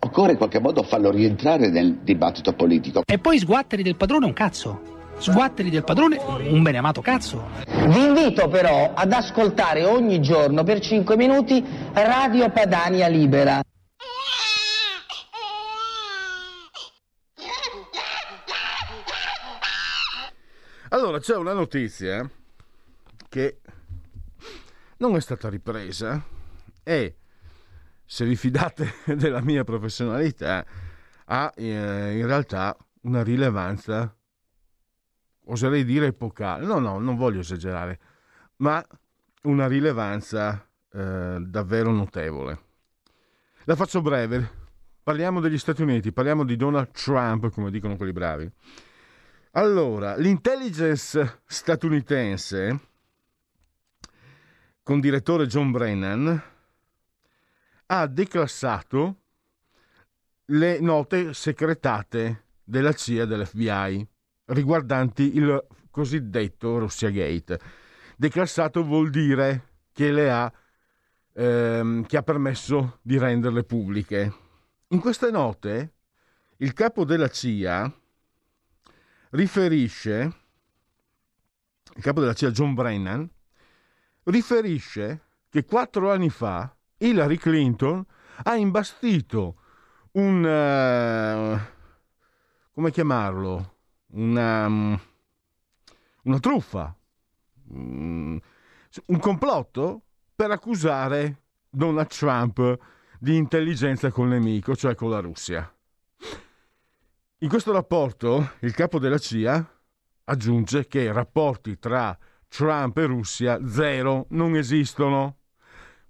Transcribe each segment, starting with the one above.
Occorre in qualche modo farlo rientrare nel dibattito politico. E poi sguatteri del padrone un cazzo. Sguatteri del padrone un beneamato cazzo. Vi invito però ad ascoltare ogni giorno per 5 minuti Radio Padania Libera. Allora, c'è una notizia che non è stata ripresa e se vi fidate della mia professionalità, ha eh, in realtà una rilevanza, oserei dire epocale, no, no, non voglio esagerare, ma una rilevanza eh, davvero notevole. La faccio breve, parliamo degli Stati Uniti, parliamo di Donald Trump, come dicono quelli bravi. Allora, l'intelligence statunitense, con direttore John Brennan, ha declassato le note segretate della CIA e dell'FBI riguardanti il cosiddetto Russia Gate. Declassato vuol dire che le ha, ehm, che ha permesso di renderle pubbliche. In queste note il capo della CIA riferisce, il capo della CIA John Brennan, riferisce che quattro anni fa Hillary Clinton ha imbastito un... Uh, come chiamarlo? Una, um, una truffa, um, un complotto per accusare Donald Trump di intelligenza col nemico, cioè con la Russia. In questo rapporto il capo della CIA aggiunge che rapporti tra Trump e Russia zero non esistono.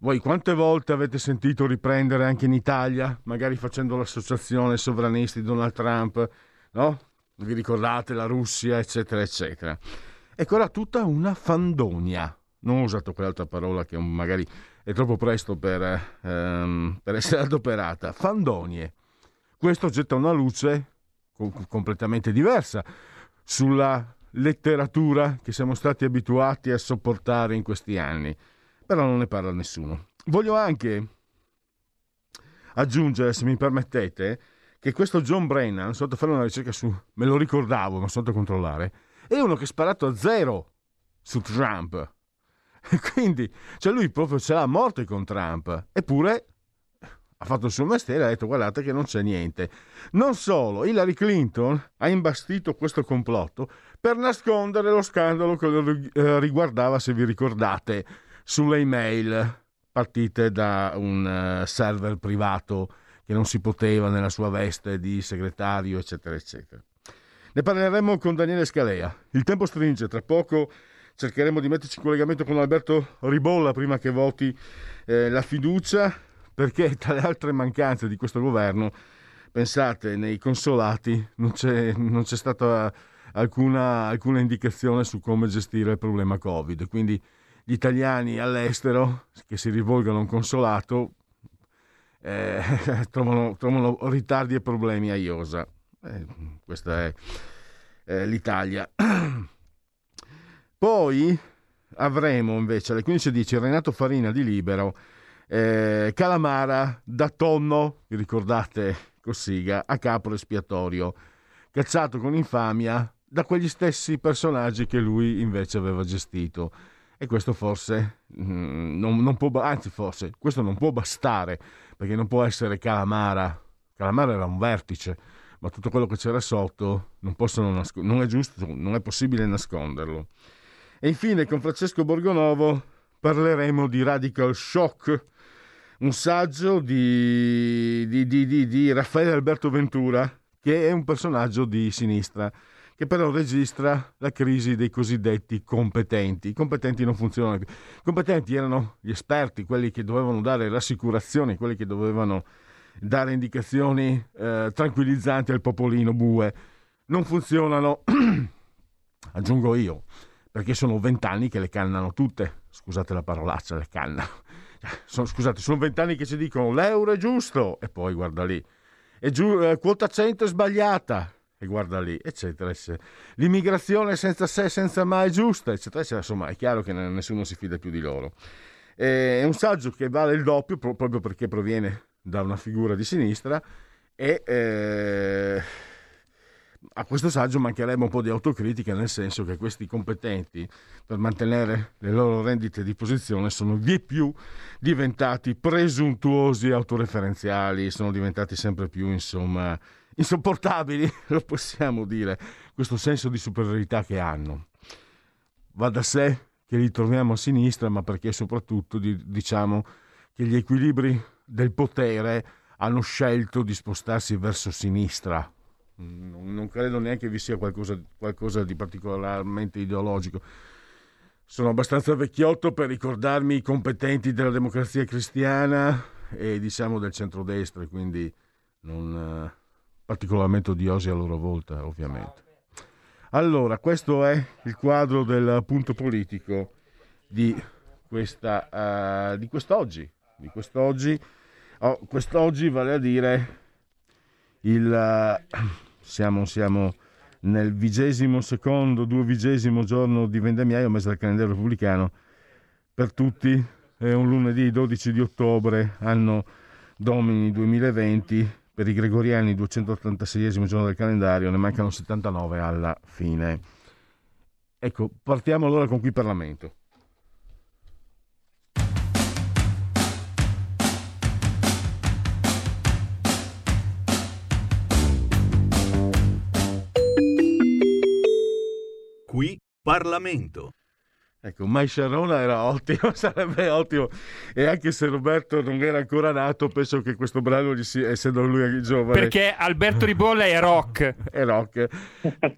Voi quante volte avete sentito riprendere anche in Italia, magari facendo l'associazione sovranisti Donald Trump, no? Vi ricordate la Russia, eccetera, eccetera. Ecco, era tutta una fandonia. Non ho usato quell'altra parola che magari è troppo presto per, ehm, per essere adoperata. Fandonie. Questo getta una luce completamente diversa sulla letteratura che siamo stati abituati a sopportare in questi anni però non ne parla nessuno. Voglio anche aggiungere, se mi permettete, che questo John Brennan, a fare una ricerca su, me lo ricordavo, ma a controllare, è uno che ha sparato a zero su Trump. Quindi, cioè lui proprio ce l'ha a morte con Trump, eppure ha fatto il suo mestiere e ha detto guardate che non c'è niente. Non solo, Hillary Clinton ha imbastito questo complotto per nascondere lo scandalo che lo eh, riguardava, se vi ricordate, sulle email partite da un uh, server privato che non si poteva nella sua veste di segretario, eccetera, eccetera. Ne parleremo con Daniele Scalea. Il tempo stringe, tra poco cercheremo di metterci in collegamento con Alberto Ribolla prima che voti eh, la fiducia, perché tra le altre mancanze di questo governo, pensate, nei consolati non c'è, non c'è stata alcuna, alcuna indicazione su come gestire il problema Covid. Quindi gli italiani all'estero che si rivolgono a un consolato eh, trovano, trovano, ritardi e problemi a IOSA. Eh, questa è eh, l'Italia. Poi avremo invece alle 15.10 Renato Farina di Libero, eh, Calamara da tonno, ricordate Cossiga, a capo espiatorio, cacciato con infamia da quegli stessi personaggi che lui invece aveva gestito E questo forse mm, non, non, può, anzi forse, questo non può bastare, perché non può essere Calamara. Calamara era un vertice, ma tutto quello che c'era sotto non, nasc- non è giusto, non è possibile nasconderlo. E infine con Francesco Borgonovo parleremo di Radical Shock, un saggio di, di, di, di, Raffaele Alberto Ventura, che è un personaggio di sinistra, che però registra la crisi dei cosiddetti competenti. I competenti non funzionano più. I competenti erano gli esperti, quelli che dovevano dare rassicurazioni, quelli che dovevano dare indicazioni eh, tranquillizzanti al popolino bue. Non funzionano, aggiungo io, perché sono vent'anni che le cannano tutte. Scusate la parolaccia, le cannano sono, scusate, sono vent'anni che ci dicono l'euro è giusto e poi guarda lì, è giù, eh, quota 100 è sbagliata e guarda lì, eccetera, eccetera. L'immigrazione senza se, senza ma è giusta, eccetera, eccetera. Insomma, è chiaro che nessuno si fida più di loro. È un saggio che vale il doppio proprio perché proviene da una figura di sinistra e eh, a questo saggio mancherebbe un po' di autocritica, nel senso che questi competenti per mantenere le loro rendite di posizione sono vie più diventati presuntuosi autoreferenziali, sono diventati sempre più, insomma, insopportabili, lo possiamo dire, questo senso di superiorità che hanno. Va da sé che li troviamo a sinistra, ma perché soprattutto diciamo che gli equilibri del potere hanno scelto di spostarsi verso sinistra non credo neanche vi sia qualcosa, qualcosa, di particolarmente ideologico. Sono abbastanza vecchiotto per ricordarmi i competenti della democrazia cristiana e diciamo del centrodestra, quindi non particolarmente odiosi a loro volta, ovviamente. Allora, questo è il quadro del punto politico di, questa, uh, di quest'oggi. Di quest'oggi. Oh, quest'oggi vale a dire il... Uh, siamo, siamo nel vigesimo secondo, duovigesimo giorno di vendemmiaio, mese del calendario repubblicano. Per tutti è un lunedì 12 di ottobre, anno domini 2020. Per i gregoriani 286 giorno del calendario, ne mancano 79 alla fine. Ecco, partiamo allora con qui Parlamento. Qui Parlamento. Ecco, Mai Sharona era ottimo, sarebbe ottimo. E anche se Roberto non era ancora nato, penso che questo brano, gli sia, essendo lui giovane... Perché Alberto Ribolla è rock. è rock.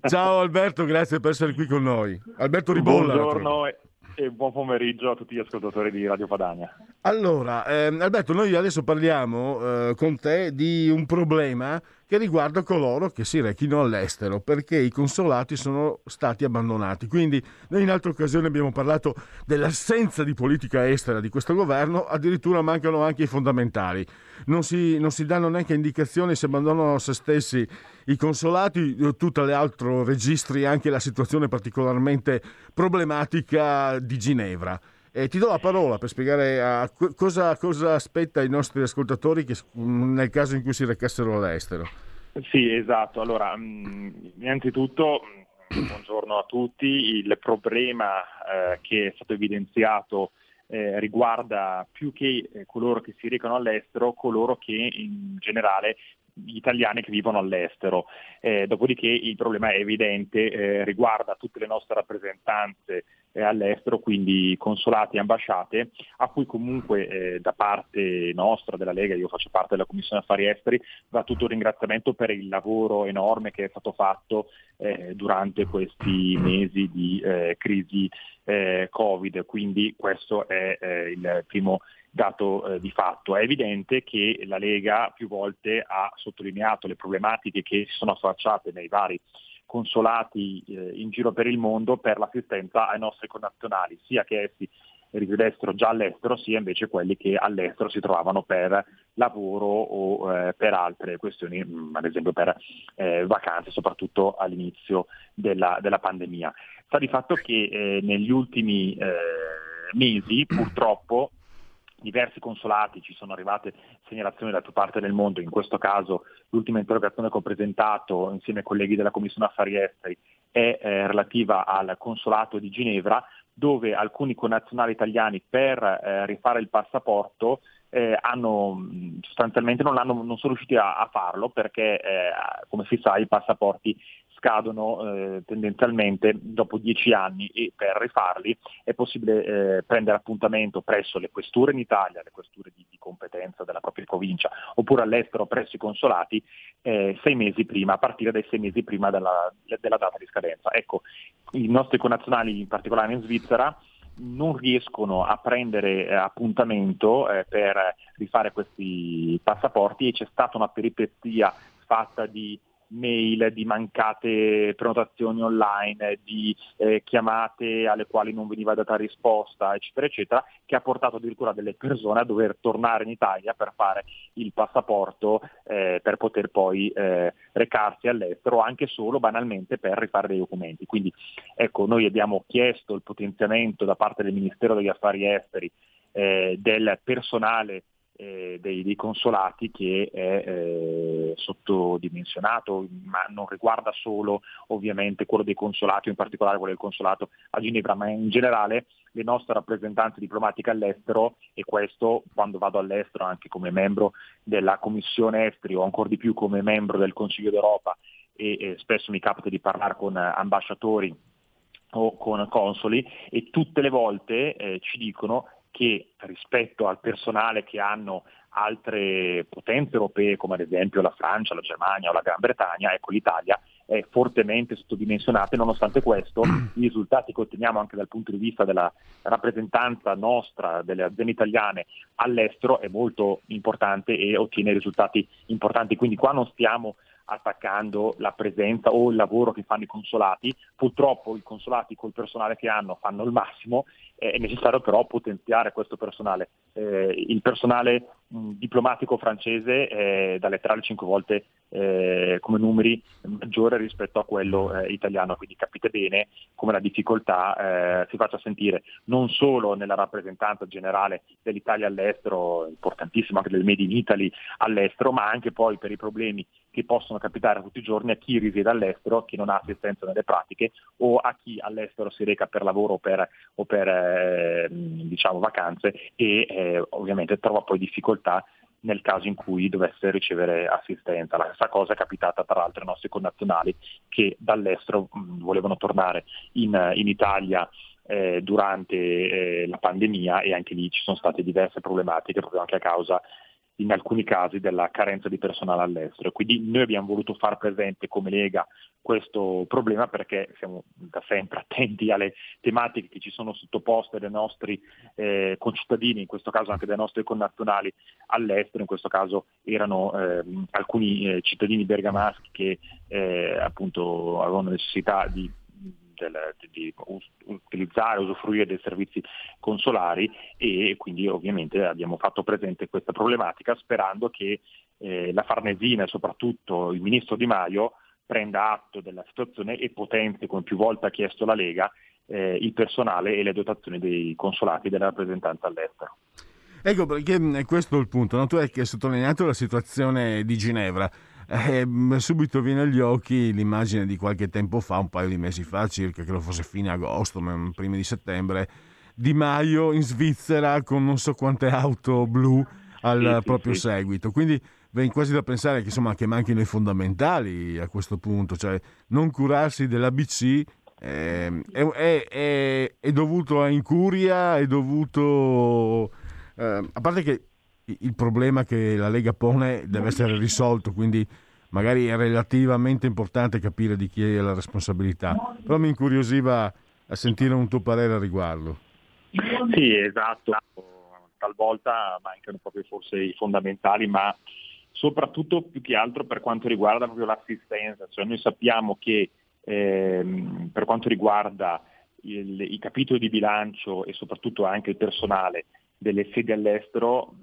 Ciao Alberto, grazie per essere qui con noi. Alberto Ribolla. Buongiorno e buon pomeriggio a tutti gli ascoltatori di Radio Padania. Allora, ehm, Alberto, noi adesso parliamo eh, con te di un problema che riguarda coloro che si rechino all'estero perché i consolati sono stati abbandonati. Quindi noi in altre occasioni abbiamo parlato dell'assenza di politica estera di questo governo, addirittura mancano anche i fondamentali. Non si, non si danno neanche indicazioni se abbandonano se stessi i consolati, tutte le altre registri anche la situazione particolarmente problematica di Ginevra. Eh, ti do la parola per spiegare a cosa, cosa, aspetta i nostri ascoltatori che, nel caso in cui si recassero all'estero. Sì, esatto. Allora, mm, innanzitutto, mm, buongiorno a tutti. Il problema eh, che è stato evidenziato eh, riguarda più che eh, coloro che si recano all'estero, coloro che in generale gli italiani che vivono all'estero. Eh, dopodiché il problema è evidente, eh, riguarda tutte le nostre rappresentanze eh, all'estero, quindi consolati e ambasciate, a cui comunque eh, da parte nostra, della Lega, io faccio parte della Commissione Affari Esteri, va tutto il ringraziamento per il lavoro enorme che è stato fatto eh, durante questi mesi di eh, crisi Covid, quindi questo è il primo dato eh, di fatto. È evidente che la Lega più volte ha sottolineato le problematiche che si sono affacciate nei vari consolati eh, in giro per il mondo per l'assistenza ai nostri connazionali, sia che essi risiedessero già all'estero, sia invece quelli che all'estero si trovavano per lavoro o eh, per altre questioni, mh, mm, ad esempio per eh, vacanze, soprattutto all'inizio della, della, pandemia. Sta di fatto che eh, negli ultimi eh, mesi purtroppo diversi consolati, ci sono arrivate segnalazioni da più parti del mondo, in questo caso l'ultima interrogazione che ho presentato insieme ai colleghi della Commissione Affari Esteri è eh, relativa al consolato di Ginevra, dove alcuni connazionali italiani per eh, rifare il passaporto eh, hanno, sostanzialmente non, hanno, non, sono riusciti a, a farlo perché, eh, come si sa, i passaporti scadono eh, tendenzialmente dopo dieci anni e per rifarli è possibile eh, prendere appuntamento presso le questure in Italia, le questure di, di, competenza della propria provincia, oppure all'estero presso i consolati eh, sei mesi prima, a partire dai sei mesi prima della, della data di scadenza. Ecco, i nostri connazionali, in particolare in Svizzera, non riescono a prendere eh, appuntamento eh, per rifare questi passaporti e c'è stata una peripezia fatta di mail, di mancate prenotazioni online, di eh, chiamate alle quali non veniva data risposta, eccetera, eccetera, che ha portato addirittura delle persone a dover tornare in Italia per fare il passaporto eh, per poter poi eh, recarsi all'estero, anche solo banalmente per rifare dei documenti. Quindi ecco, noi abbiamo chiesto il potenziamento da parte del Ministero degli Affari Esteri eh, del personale eh, dei, dei, consolati che è eh, sottodimensionato, ma non riguarda solo ovviamente quello dei consolati, in particolare quello del consolato a Ginevra, ma in generale le nostre rappresentanze diplomatiche all'estero e questo quando vado all'estero anche come membro della Commissione Esteri o ancora di più come membro del Consiglio d'Europa e, e spesso mi capita di parlare con ambasciatori o con consoli e tutte le volte eh, ci dicono che rispetto al personale che hanno altre potenze europee come ad esempio la Francia, la Germania o la Gran Bretagna, ecco l'Italia è fortemente sottodimensionata e nonostante questo i risultati che otteniamo anche dal punto di vista della rappresentanza nostra delle aziende italiane all'estero è molto importante e ottiene risultati importanti. Quindi qua non stiamo attaccando la presenza o il lavoro che fanno i consolati. Purtroppo i consolati col personale che hanno fanno il massimo, è necessario però potenziare questo personale. Eh, il personale mh, diplomatico francese è da letterale 5 volte eh, come numeri maggiore rispetto a quello eh, italiano, quindi capite bene come la difficoltà eh, si faccia sentire non solo nella rappresentanza generale dell'Italia all'estero, importantissima anche del Made in Italy all'estero, ma anche poi per i problemi che possono capitare tutti i giorni a chi risiede all'estero, chi non ha assistenza nelle pratiche o a chi all'estero si reca per lavoro o per, o per eh, diciamo, vacanze e eh, ovviamente trova poi difficoltà nel caso in cui dovesse ricevere assistenza. La stessa cosa è capitata tra l'altro ai nostri connazionali che dall'estero mh, volevano tornare in, in Italia eh, durante eh, la pandemia e anche lì ci sono state diverse problematiche proprio anche a causa in alcuni casi della carenza di personale all'estero. Quindi noi abbiamo voluto far presente come Lega questo problema perché siamo da sempre attenti alle tematiche che ci sono sottoposte dai nostri eh, concittadini, in questo caso anche dai nostri connazionali all'estero, in questo caso erano eh, alcuni eh, cittadini bergamaschi che eh, appunto avevano necessità di del, di utilizzare, usufruire dei servizi consolari e quindi ovviamente abbiamo fatto presente questa problematica sperando che eh, la Farnesina e soprattutto il Ministro Di Maio prenda atto della situazione e potenzi, come più volte ha chiesto la Lega, eh, il personale e le dotazioni dei consolati della rappresentanza all'estero. Ecco perché questo è il punto, no? tu hai sottolineato la situazione di Ginevra eh, subito viene agli occhi l'immagine di qualche tempo fa, un paio di mesi fa circa, credo fosse fine agosto, primi di settembre, Di Maio in Svizzera con non so quante auto blu al sì, proprio sì, seguito. Quindi viene quasi da pensare che, insomma, che manchino i fondamentali a questo punto, cioè non curarsi dell'ABC eh, è, è, è, è, dovuto a incuria, è dovuto... Eh, a parte che il problema che la Lega pone deve essere risolto, quindi magari è relativamente importante capire di chi è la responsabilità, però mi incuriosiva a sentire un tuo parere a riguardo. Sì, esatto, talvolta mancano proprio forse i fondamentali, ma soprattutto più che altro per quanto riguarda proprio l'assistenza, cioè noi sappiamo che ehm, per quanto riguarda il, i capitoli di bilancio e soprattutto anche il personale delle sedi all'estero,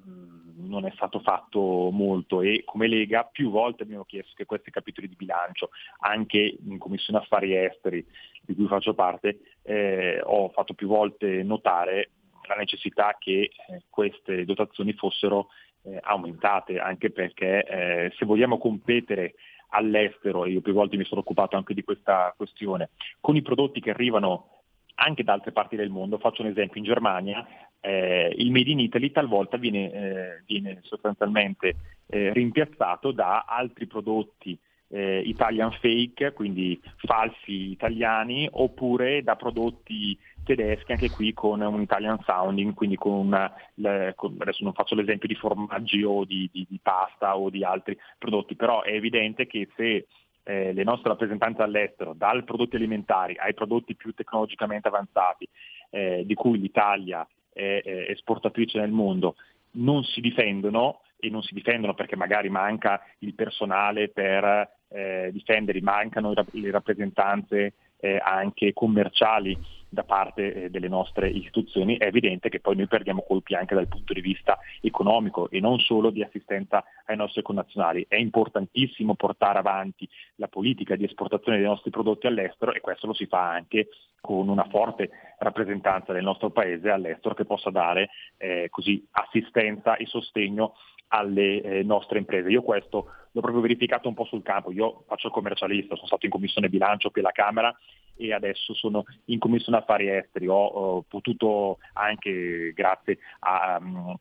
non è stato fatto molto e come Lega più volte abbiamo chiesto che questi capitoli di bilancio, anche in Commissione Affari Esteri, di cui faccio parte, eh, ho fatto più volte notare la necessità che eh, queste dotazioni fossero eh, aumentate, anche perché eh, se vogliamo competere all'estero, e io più volte mi sono occupato anche di questa questione, con i prodotti che arrivano anche da altre parti del mondo. Faccio un esempio, in Germania eh, il Made in Italy talvolta viene, eh, viene sostanzialmente eh, rimpiazzato da altri prodotti eh, Italian fake, quindi falsi italiani, oppure da prodotti tedeschi, anche qui con un Italian sounding, quindi con una, le, con, adesso non faccio l'esempio di formaggi o di, di, di, pasta o di altri prodotti, però è evidente che se eh, le nostre rappresentanze all'estero, dai prodotti alimentari ai prodotti più tecnologicamente avanzati, eh, di cui l'Italia è, è esportatrice nel mondo, non si difendono, e non si difendono perché magari manca il personale per eh, difenderli, mancano le rappresentanze eh, anche commerciali da parte eh, delle nostre istituzioni, è evidente che poi noi perdiamo colpi anche dal punto di vista economico e non solo di assistenza ai nostri connazionali. È importantissimo portare avanti la politica di esportazione dei nostri prodotti all'estero e questo lo si fa anche con una forte rappresentanza del nostro paese all'estero che possa dare eh, così assistenza e sostegno alle eh, nostre imprese. Io questo l'ho proprio verificato un po' sul campo, io faccio il commercialista, sono stato in commissione bilancio qui alla Camera e adesso sono in commissione affari esteri, ho, ho potuto anche grazie a, um,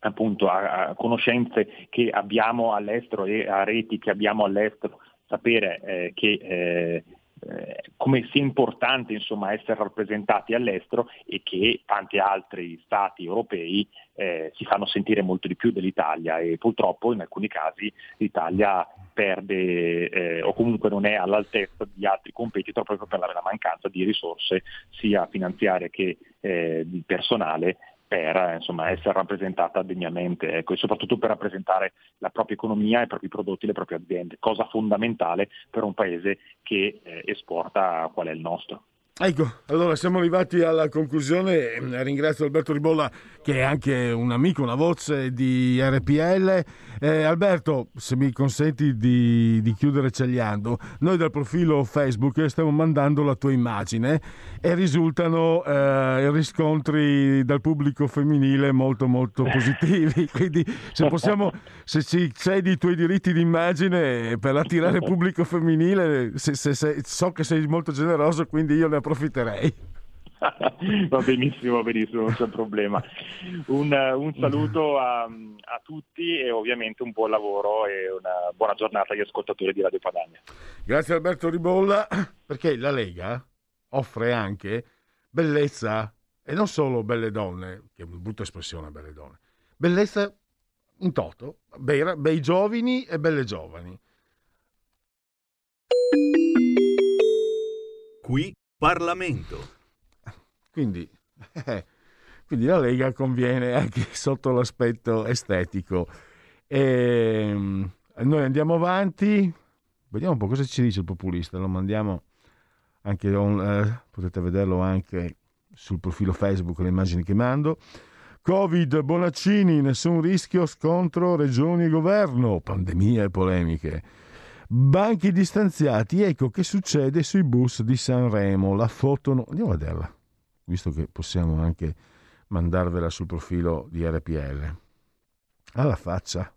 appunto a, a, conoscenze che abbiamo all'estero e a reti che abbiamo all'estero sapere eh, che eh, eh, come sia importante insomma, essere rappresentati all'estero e che tanti altri stati europei eh, si fanno sentire molto di più dell'Italia. E purtroppo in alcuni casi l'Italia perde eh, o comunque non è all'altezza di altri competitor proprio per la, la mancanza di risorse sia finanziarie che eh, di personale per insomma, essere rappresentata degnamente ecco, e soprattutto per rappresentare la propria economia, i propri prodotti, le proprie aziende, cosa fondamentale per un paese che eh, esporta qual è il nostro. Ecco, allora siamo arrivati alla conclusione. Ringrazio Alberto Ribolla, che è anche un amico, una voce di RPL. Eh, Alberto, se mi consenti di, di, chiudere cegliando, noi dal profilo Facebook stiamo mandando la tua immagine e risultano eh, riscontri dal pubblico femminile molto molto positivi. Quindi se possiamo, se ci cedi i tuoi diritti di immagine per attirare il pubblico femminile, se, se, se, so che sei molto generoso, quindi io ne approfitterei. Va benissimo, benissimo, non c'è problema. Un, un saluto a, a, tutti e ovviamente un buon lavoro e una buona giornata agli ascoltatori di Radio Padania. Grazie Alberto Ribolla, perché la Lega offre anche bellezza e non solo belle donne, che è una brutta espressione belle donne, bellezza in toto, bei, bei giovani e belle giovani. Qui Parlamento. Quindi, eh, quindi la Lega conviene anche sotto l'aspetto estetico. E, ehm, noi andiamo avanti, vediamo un po' cosa ci dice il populista, lo mandiamo anche, eh, potete vederlo anche sul profilo Facebook, le immagini che mando. Covid, Bonaccini, nessun rischio, scontro regioni e governo, pandemia e polemiche. Banchi distanziati, ecco che succede sui bus di Sanremo. La foto, no... andiamo a vederla, visto che possiamo anche mandarvela sul profilo di RPL. Alla faccia.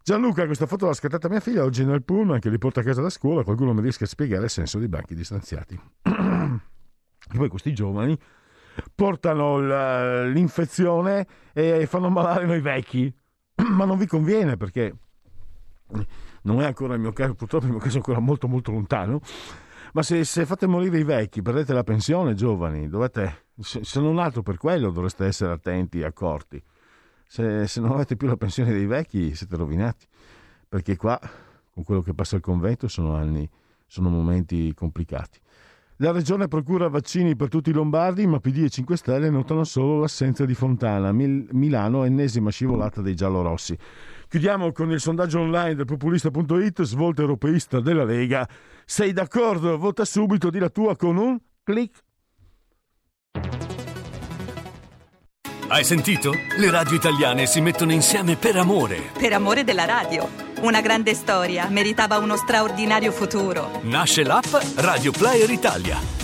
Gianluca, questa foto l'ha scattata mia figlia oggi nel pullman che li porta a casa da scuola. Qualcuno mi riesca a spiegare il senso dei banchi distanziati. e poi questi giovani portano l'infezione e fanno malare noi vecchi. Ma non vi conviene perché non è ancora il mio caso, purtroppo il mio caso è ancora molto molto lontano, ma se, se fate morire i vecchi, perdete la pensione, giovani, dovete, se, non altro per quello dovreste essere attenti e accorti. Se, se non avete più la pensione dei vecchi siete rovinati, perché qua, con quello che passa il convento, sono anni, sono momenti complicati. La regione procura vaccini per tutti i lombardi, ma PD e 5 Stelle notano solo l'assenza di Fontana. Mil- Milano, ennesima scivolata dei giallorossi. Chiudiamo con il sondaggio online del populista.it, svolta europeista della Lega. Sei d'accordo? Vota subito, di la tua con un clic. Hai sentito? Le radio italiane si mettono insieme per amore. Per amore della radio. Una grande storia meritava uno straordinario futuro. Nasce l'app Radio Player Italia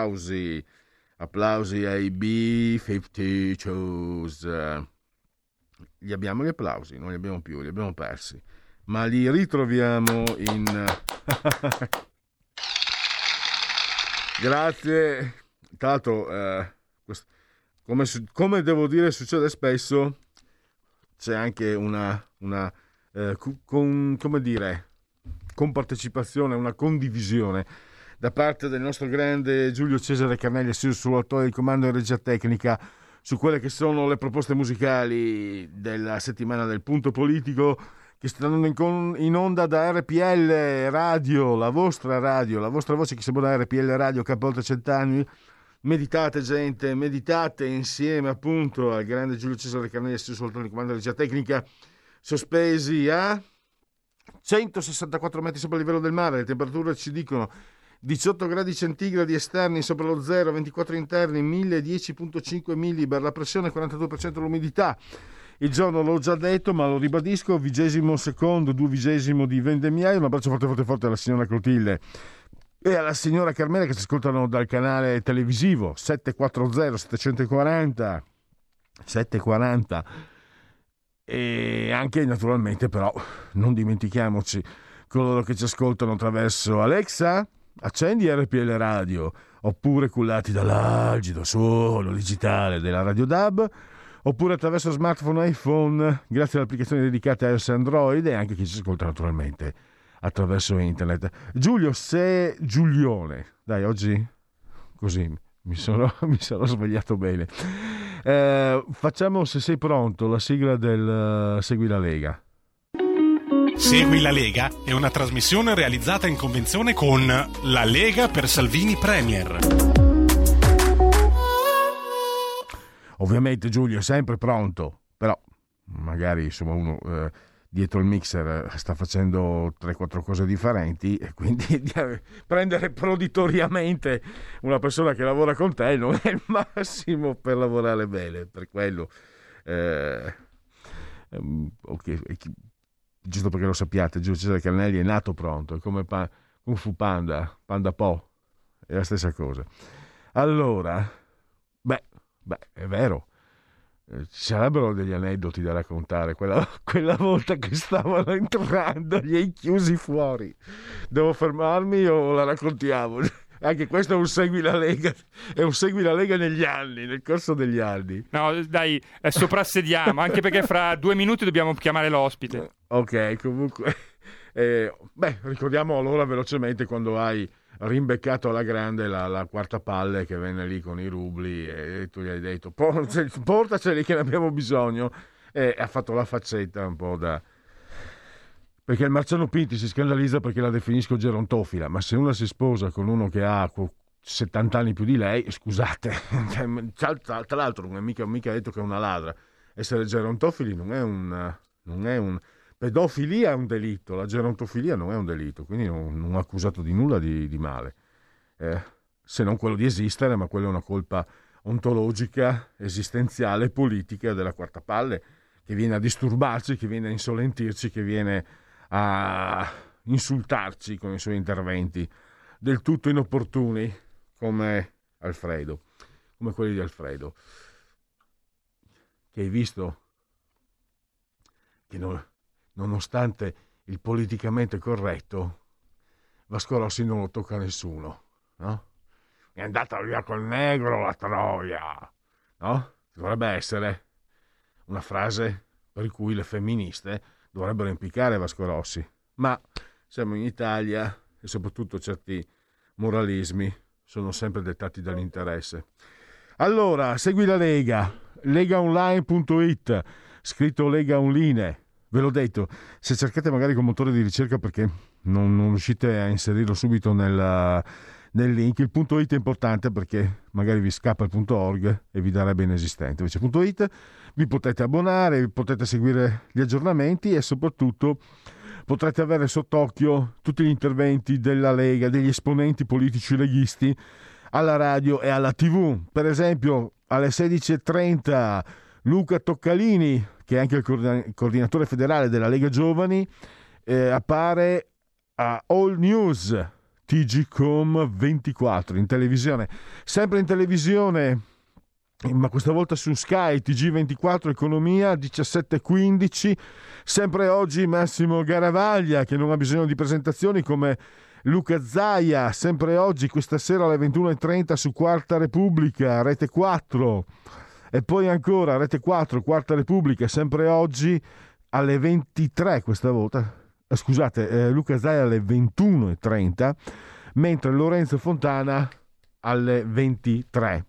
Applausi, applausi, ai B-52 Li abbiamo gli applausi, non li abbiamo più, li abbiamo persi, ma li ritroviamo in... Grazie. L'altro, eh, come, come, devo dire succede spesso, c'è anche una, una eh, con, come dire, compartecipazione, una condivisione da parte del nostro grande Giulio Cesare Carnelli, suo attore di comando in regia tecnica, su quelle che sono le proposte musicali della settimana del punto politico che stanno in, onda da RPL Radio, la vostra radio, la vostra voce che si da RPL Radio che cent'anni. Meditate gente, meditate insieme appunto al grande Giulio Cesare Carnelli, suo attore di comando in regia tecnica, sospesi a 164 metri sopra il livello del mare, le temperature ci dicono 18 gradi centigradi esterni sopra lo zero, 24 interni, 1010.5 millibar, la pressione 42% l'umidità. Il giorno l'ho già detto, ma lo ribadisco, vigesimo secondo, duvigesimo di vendemmiaio. Un abbraccio forte forte forte alla signora Clotilde e alla signora Carmela che ci ascoltano dal canale televisivo 740 740 740 e anche naturalmente però non dimentichiamoci coloro che ci ascoltano attraverso Alexa accendi RPL Radio oppure cullati dall'algido suono digitale della Radio DAB oppure attraverso smartphone iPhone grazie alle applicazioni dedicate a Android e anche chi ci ascolta naturalmente attraverso internet. Giulio, se Giulione, dai oggi così mi sono, mi sono svegliato bene. Eh, facciamo, se sei pronto, la sigla del uh, Segui la Lega. Segui la Lega è una trasmissione realizzata in convenzione con La Lega per Salvini Premier. Ovviamente Giulio è sempre pronto, però magari insomma uno eh, dietro il mixer eh, sta facendo 3-4 cose differenti e quindi prendere proditoriamente una persona che lavora con te non è il massimo per lavorare bene, per quello. Eh, ehm, okay. Giusto perché lo sappiate, Giulio Cesare Carnelli è nato pronto, è come pa- Kung Fu Panda, Panda Po, è la stessa cosa. Allora, beh, beh è vero, ci sarebbero degli aneddoti da raccontare quella, quella, volta che stavano entrando li hai chiusi fuori devo fermarmi o la raccontiamo anche questo è un segui la Lega è un segui la Lega negli anni nel corso degli anni. No dai soprassediamo anche perché fra due minuti dobbiamo chiamare l'ospite. Ok comunque eh, beh ricordiamo allora velocemente quando hai rimbeccato alla grande la, la, quarta palle che venne lì con i rubli e tu gli hai detto portaceli che ne abbiamo bisogno. E ha fatto la faccetta un po' da... Perché il Marciano Pinti si scandalizza perché la definisco gerontofila, ma se una si sposa con uno che ha 70 anni più di lei, scusate, cioè, tra, l'altro non è mica, mica detto che è una ladra, essere gerontofili non è un... Non è un pedofilia è un delitto, la gerontofilia non è un delitto, quindi non, non accusato di nulla di, di male, eh, se non quello di esistere, ma quella è una colpa ontologica, esistenziale, politica della quarta palle, che viene a disturbarci, che viene a insolentirci, che viene a insultarci con i suoi interventi del tutto inopportuni come Alfredo, come quelli di Alfredo, che hai visto che non, nonostante il politicamente corretto, Vasco Rossi non lo tocca a nessuno, no? È andata via col negro la troia, no? Dovrebbe essere una frase per cui le femministe dovrebbero impiccare Vasco Rossi, ma siamo in Italia e soprattutto certi moralismi sono sempre dettati dall'interesse. Allora, segui la Lega, legaonline.it, scritto Lega Online, Ve l'ho detto, se cercate magari con motore di ricerca perché non, non riuscite a inserirlo subito nel, nel, link, il punto .it è importante perché magari vi scappa il punto .org e vi darebbe inesistente. Invece punto .it vi potete abbonare, potete seguire gli aggiornamenti e soprattutto potrete avere sott'occhio tutti gli interventi della Lega, degli esponenti politici leghisti alla radio e alla tv. Per esempio alle 16.30 Luca Toccalini che è anche il coordinatore federale della Lega Giovani, eh, appare a All News TGCOM 24 in televisione. Sempre in televisione, ma questa volta su Sky TG24 Economia 17.15. Sempre oggi Massimo Garavaglia che non ha bisogno di presentazioni come Luca Zaia. Sempre oggi, questa sera alle 21.30 su Quarta Repubblica, Rete 4. E poi ancora Rete 4, Quarta Repubblica, sempre oggi alle 23 questa volta eh, scusate, eh, Luca Zaia alle 21.30, mentre Lorenzo Fontana alle 23.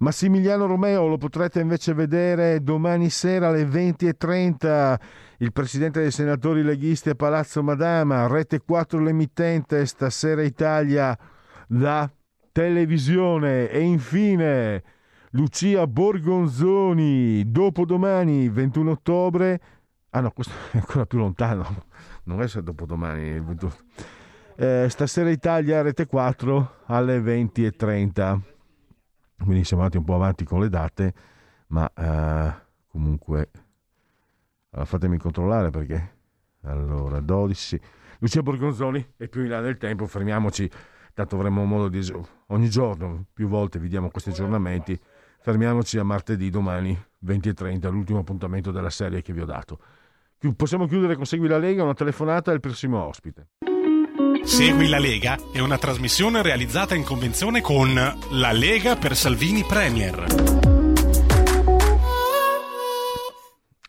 Massimiliano Romeo lo potrete invece vedere domani sera alle 20.30, il presidente dei senatori leghisti a Palazzo Madama, Rete 4 l'emittente, stasera Italia da televisione. E infine Lucia Borgonzoni, dopodomani 21 ottobre, ah no, questo è ancora più lontano, non è se dopodomani. Eh, stasera Italia, rete 4 alle 20.30. Quindi siamo andati un po' avanti con le date, ma eh, comunque allora, fatemi controllare perché allora 12 Lucia Borgonzoni e più in là nel tempo fermiamoci tanto avremo modo di ogni giorno più volte vi diamo questi aggiornamenti fermiamoci a martedì domani 20.30 l'ultimo appuntamento della serie che vi ho dato Possiamo chiudere con Segui la Lega, una telefonata al prossimo ospite. Segui la Lega è una trasmissione realizzata in convenzione con La Lega per Salvini Premier.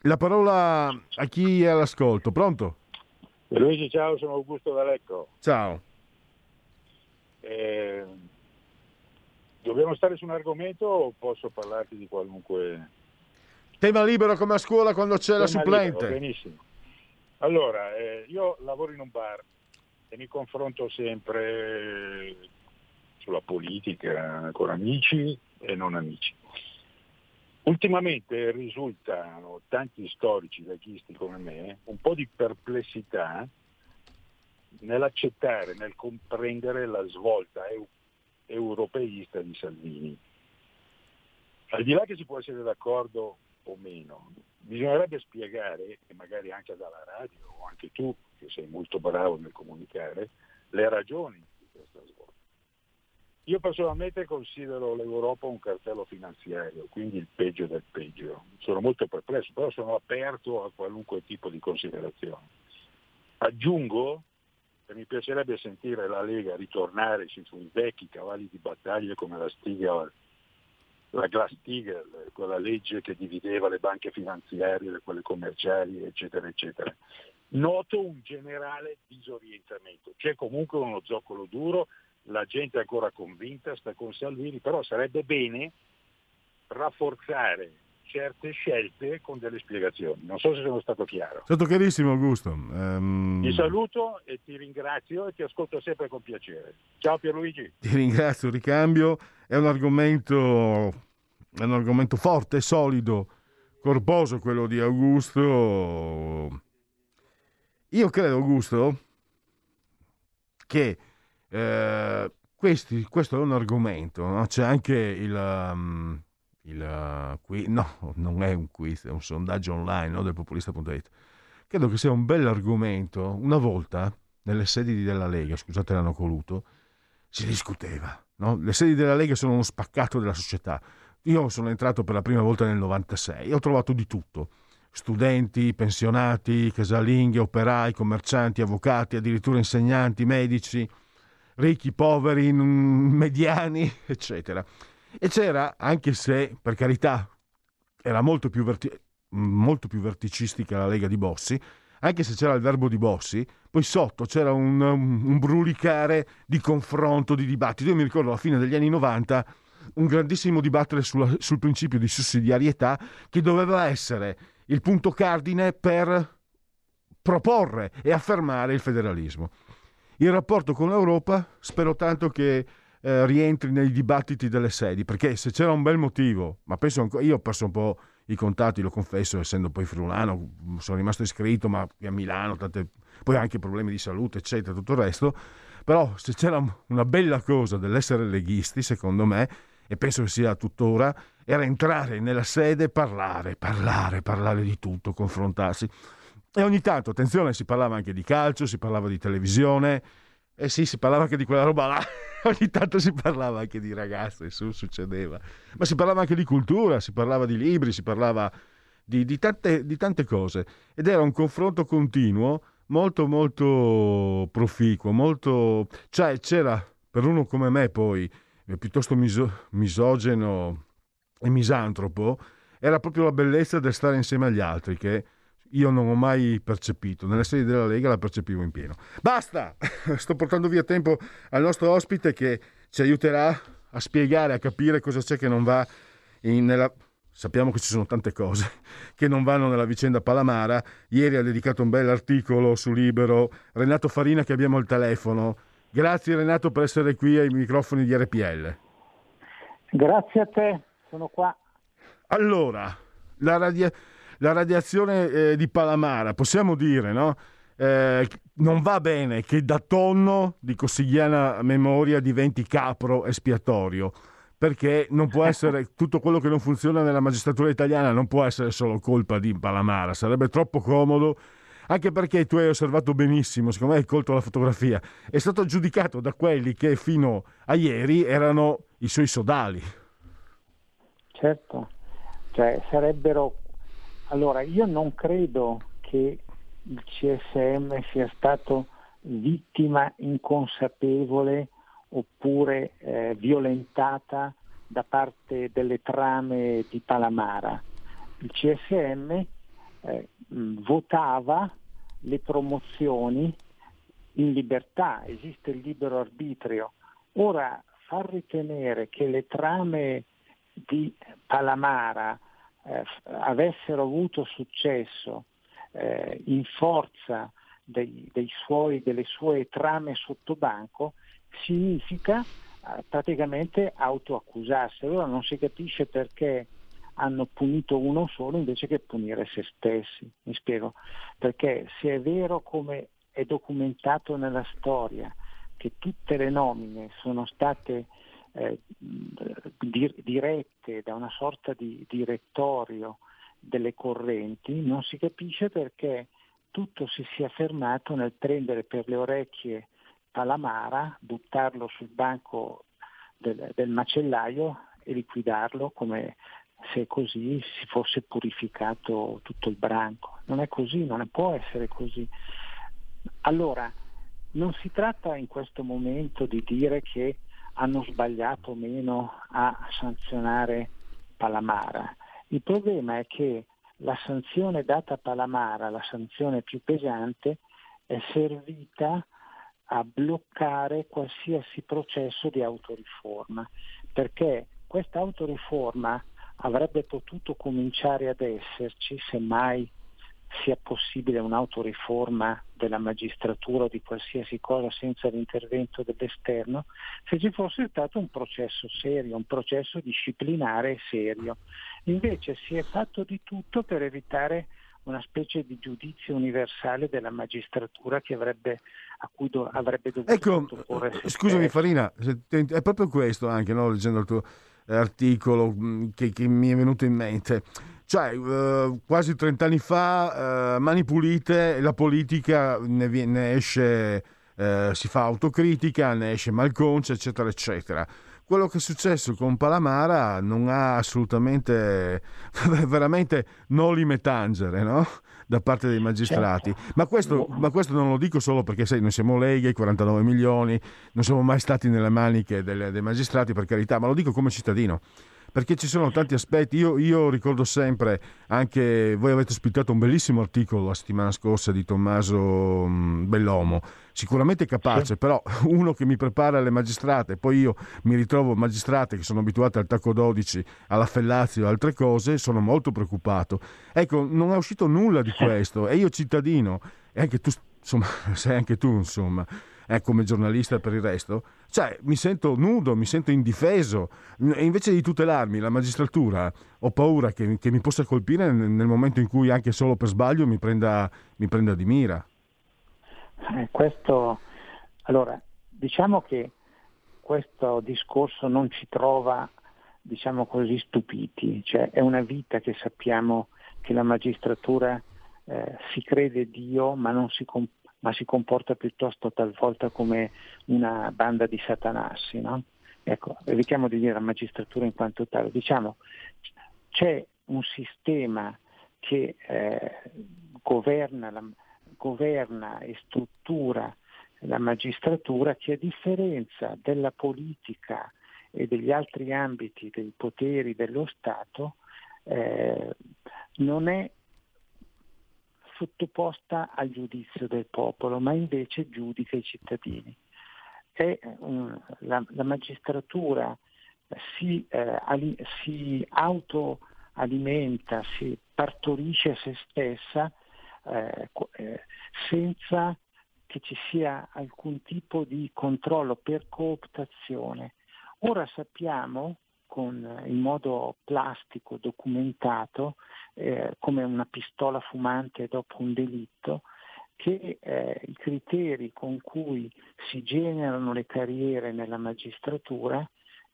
La parola a chi è all'ascolto. Pronto? Luigi, ciao, sono Augusto D'Alecco. Ciao. Eh, dobbiamo stare su un argomento o posso parlarti di qualunque Tema libero come a scuola quando c'è Tema la supplente. Libero, benissimo. Allora, eh, io lavoro in un bar e mi confronto sempre sulla politica con amici e non amici. Ultimamente risultano tanti storici leghisti come me un po' di perplessità nell'accettare, nel comprendere la svolta eu- europeista di Salvini. Al di là che si può essere d'accordo o meno. Bisognerebbe spiegare, e magari anche dalla radio o anche tu, che sei molto bravo nel comunicare, le ragioni di questa svolta. Io personalmente considero l'Europa un cartello finanziario, quindi il peggio del peggio. Sono molto perplesso, però sono aperto a qualunque tipo di considerazione. Aggiungo che mi piacerebbe sentire la Lega ritornare sui vecchi cavalli di battaglia come la Stiga la Glass-Steagall, quella legge che divideva le banche finanziarie da quelle commerciali, eccetera, eccetera. Noto un generale disorientamento. C'è comunque uno zoccolo duro, la gente è ancora convinta, sta con Salvini, però sarebbe bene rafforzare certe scelte con delle spiegazioni. Non so se sono stato chiaro. È stato chiarissimo Augusto. Um... Ti saluto e ti ringrazio e ti ascolto sempre con piacere. Ciao Pierluigi. Ti ringrazio, ricambio. È un argomento, è un argomento forte, solido, corposo quello di Augusto. Io credo, Augusto, che eh, questi, questo è un argomento, no? c'è anche il... Um, il uh, quiz, no, non è un quiz, è un sondaggio online no, del populista.it. Credo che sia un bel argomento. Una volta, nelle sedi della Lega, scusate l'hanno coluto, si discuteva. No? Le sedi della Lega sono uno spaccato della società. Io sono entrato per la prima volta nel 96 e ho trovato di tutto. Studenti, pensionati, casalinghe, operai, commercianti, avvocati, addirittura insegnanti, medici, ricchi, poveri, mediani, eccetera. E c'era, anche se per carità era molto più, verti- molto più verticistica la Lega di Bossi, anche se c'era il verbo di Bossi, poi sotto c'era un, un brulicare di confronto, di dibattito. Io mi ricordo alla fine degli anni 90 un grandissimo dibattere sulla, sul principio di sussidiarietà che doveva essere il punto cardine per proporre e affermare il federalismo. Il rapporto con l'Europa spero tanto che eh, rientri nei dibattiti delle sedi, perché se c'era un bel motivo, ma penso ancora, io ho perso un po' i contatti, lo confesso, essendo poi friulano, sono rimasto iscritto, ma a Milano, tante, poi anche problemi di salute, eccetera, tutto il resto, però se c'era una bella cosa dell'essere leghisti, secondo me, e penso che sia tuttora, era entrare nella sede e parlare, parlare, parlare di tutto, confrontarsi. E ogni tanto, attenzione, si parlava anche di calcio, si parlava di televisione, Eh sì, si parlava anche di quella roba là. Ogni tanto si parlava anche di ragazze, su, succedeva. Ma si parlava anche di cultura, si parlava di libri, si parlava di, di, tante, di tante cose. Ed era un confronto continuo molto molto proficuo, molto... cioè c'era per uno come me poi, eh, piuttosto miso... misogeno e misantropo, era proprio la bellezza del stare insieme agli altri che io non ho mai percepito. Nelle serie della Lega la percepivo in pieno. Basta! Sto portando via tempo al nostro ospite che ci aiuterà a spiegare, a capire cosa c'è che non va in, nella... Sappiamo che ci sono tante cose che non vanno nella vicenda Palamara. Ieri ha dedicato un bel articolo su Libero. Renato Farina che abbiamo al telefono. Grazie Renato per essere qui ai microfoni di RPL. Grazie a te, sono qua. Allora, la, radia- la radiazione eh, di Palamara, possiamo dire, no? Eh, non va bene che da tonno di cossigliana memoria diventi capro espiatorio perché non può essere tutto quello che non funziona nella magistratura italiana non può essere solo colpa di Palamara, sarebbe troppo comodo anche perché tu hai osservato benissimo, secondo me hai colto la fotografia, è stato giudicato da quelli che fino a ieri erano i suoi sodali. Certo, cioè sarebbero... Allora, io non credo che il CSM sia stato vittima inconsapevole oppure eh, violentata da parte delle trame di Palamara. Il CSM eh, votava le promozioni in libertà, esiste il libero arbitrio. Ora far ritenere che le trame di Palamara eh, avessero avuto successo eh, in forza dei, dei suoi, delle sue trame sotto banco significa eh, praticamente autoaccusarsi. Allora non si capisce perché hanno punito uno solo invece che punire se stessi. Mi spiego. Perché se è vero come è documentato nella storia che tutte le nomine sono state eh, dirette da una sorta di direttorio delle correnti, non si capisce perché tutto si sia fermato nel prendere per le orecchie Palamara, buttarlo sul banco del, del macellaio e liquidarlo come se così si fosse purificato tutto il branco. Non è così, non può essere così. Allora, non si tratta in questo momento di dire che hanno sbagliato o meno a sanzionare Palamara. Il problema è che la sanzione data a Palamara, la sanzione più pesante, è servita a bloccare qualsiasi processo di autoriforma, perché questa autoriforma avrebbe potuto cominciare ad esserci se mai sia possibile un'autoriforma della magistratura o di qualsiasi cosa senza l'intervento dell'esterno, se ci fosse stato un processo serio, un processo disciplinare serio. Invece si è fatto di tutto per evitare una specie di giudizio universale della magistratura avrebbe, a cui do, avrebbe dovuto ecco, scusami Farina, è proprio questo anche, no? leggendo il tuo articolo mm, che, che, mi è venuto in mente. Cioè, eh, quasi 30 anni fa, eh, Mani Pulite, la politica ne, ne esce, eh, si fa autocritica, ne esce malconcia, eccetera, eccetera quello che è successo con Palamara non ha assolutamente, veramente noli tangere, no? Da parte dei magistrati. Certo. Ma, questo, ma, questo, non lo dico solo perché sai, noi siamo Lega, i 49 milioni, non siamo mai stati nelle maniche delle, dei magistrati, per carità, ma lo dico come cittadino perché ci sono tanti aspetti. Io, io, ricordo sempre, anche voi avete ospitato un bellissimo articolo la settimana scorsa di Tommaso mm, Bellomo, sicuramente capace, sì. però uno che mi prepara alle magistrate, poi io mi ritrovo magistrate che sono abituate al tacco 12, alla Fellazio e altre cose, sono molto preoccupato. Ecco, non è uscito nulla di questo e io cittadino, e anche tu, insomma, sei anche tu, insomma, eh, come giornalista per il resto, cioè mi sento nudo, mi sento indifeso e invece di tutelarmi la magistratura ho paura che, che mi possa colpire nel, momento in cui anche solo per sbaglio mi prenda, mi prenda di mira. Eh, questo, allora, diciamo che questo discorso non ci trova, diciamo così, stupiti, cioè è una vita che sappiamo che la magistratura eh, si crede Dio ma non si, comp- ma si comporta piuttosto talvolta come una banda di satanassi. No? Ecco, evitiamo di dire la magistratura in quanto tale, diciamo c'è un sistema che eh, governa, la, governa e struttura la magistratura che a differenza della politica e degli altri ambiti dei poteri dello Stato eh, non è sottoposta al giudizio del popolo, ma invece giudica i cittadini. E, um, la, la, magistratura si, eh, ali, si autoalimenta, si partorisce se stessa eh, eh, senza che ci sia alcun tipo di controllo per cooptazione. Ora sappiamo con, in modo plastico, documentato, eh, come una pistola fumante dopo un delitto, che eh, i criteri con cui si generano le carriere nella magistratura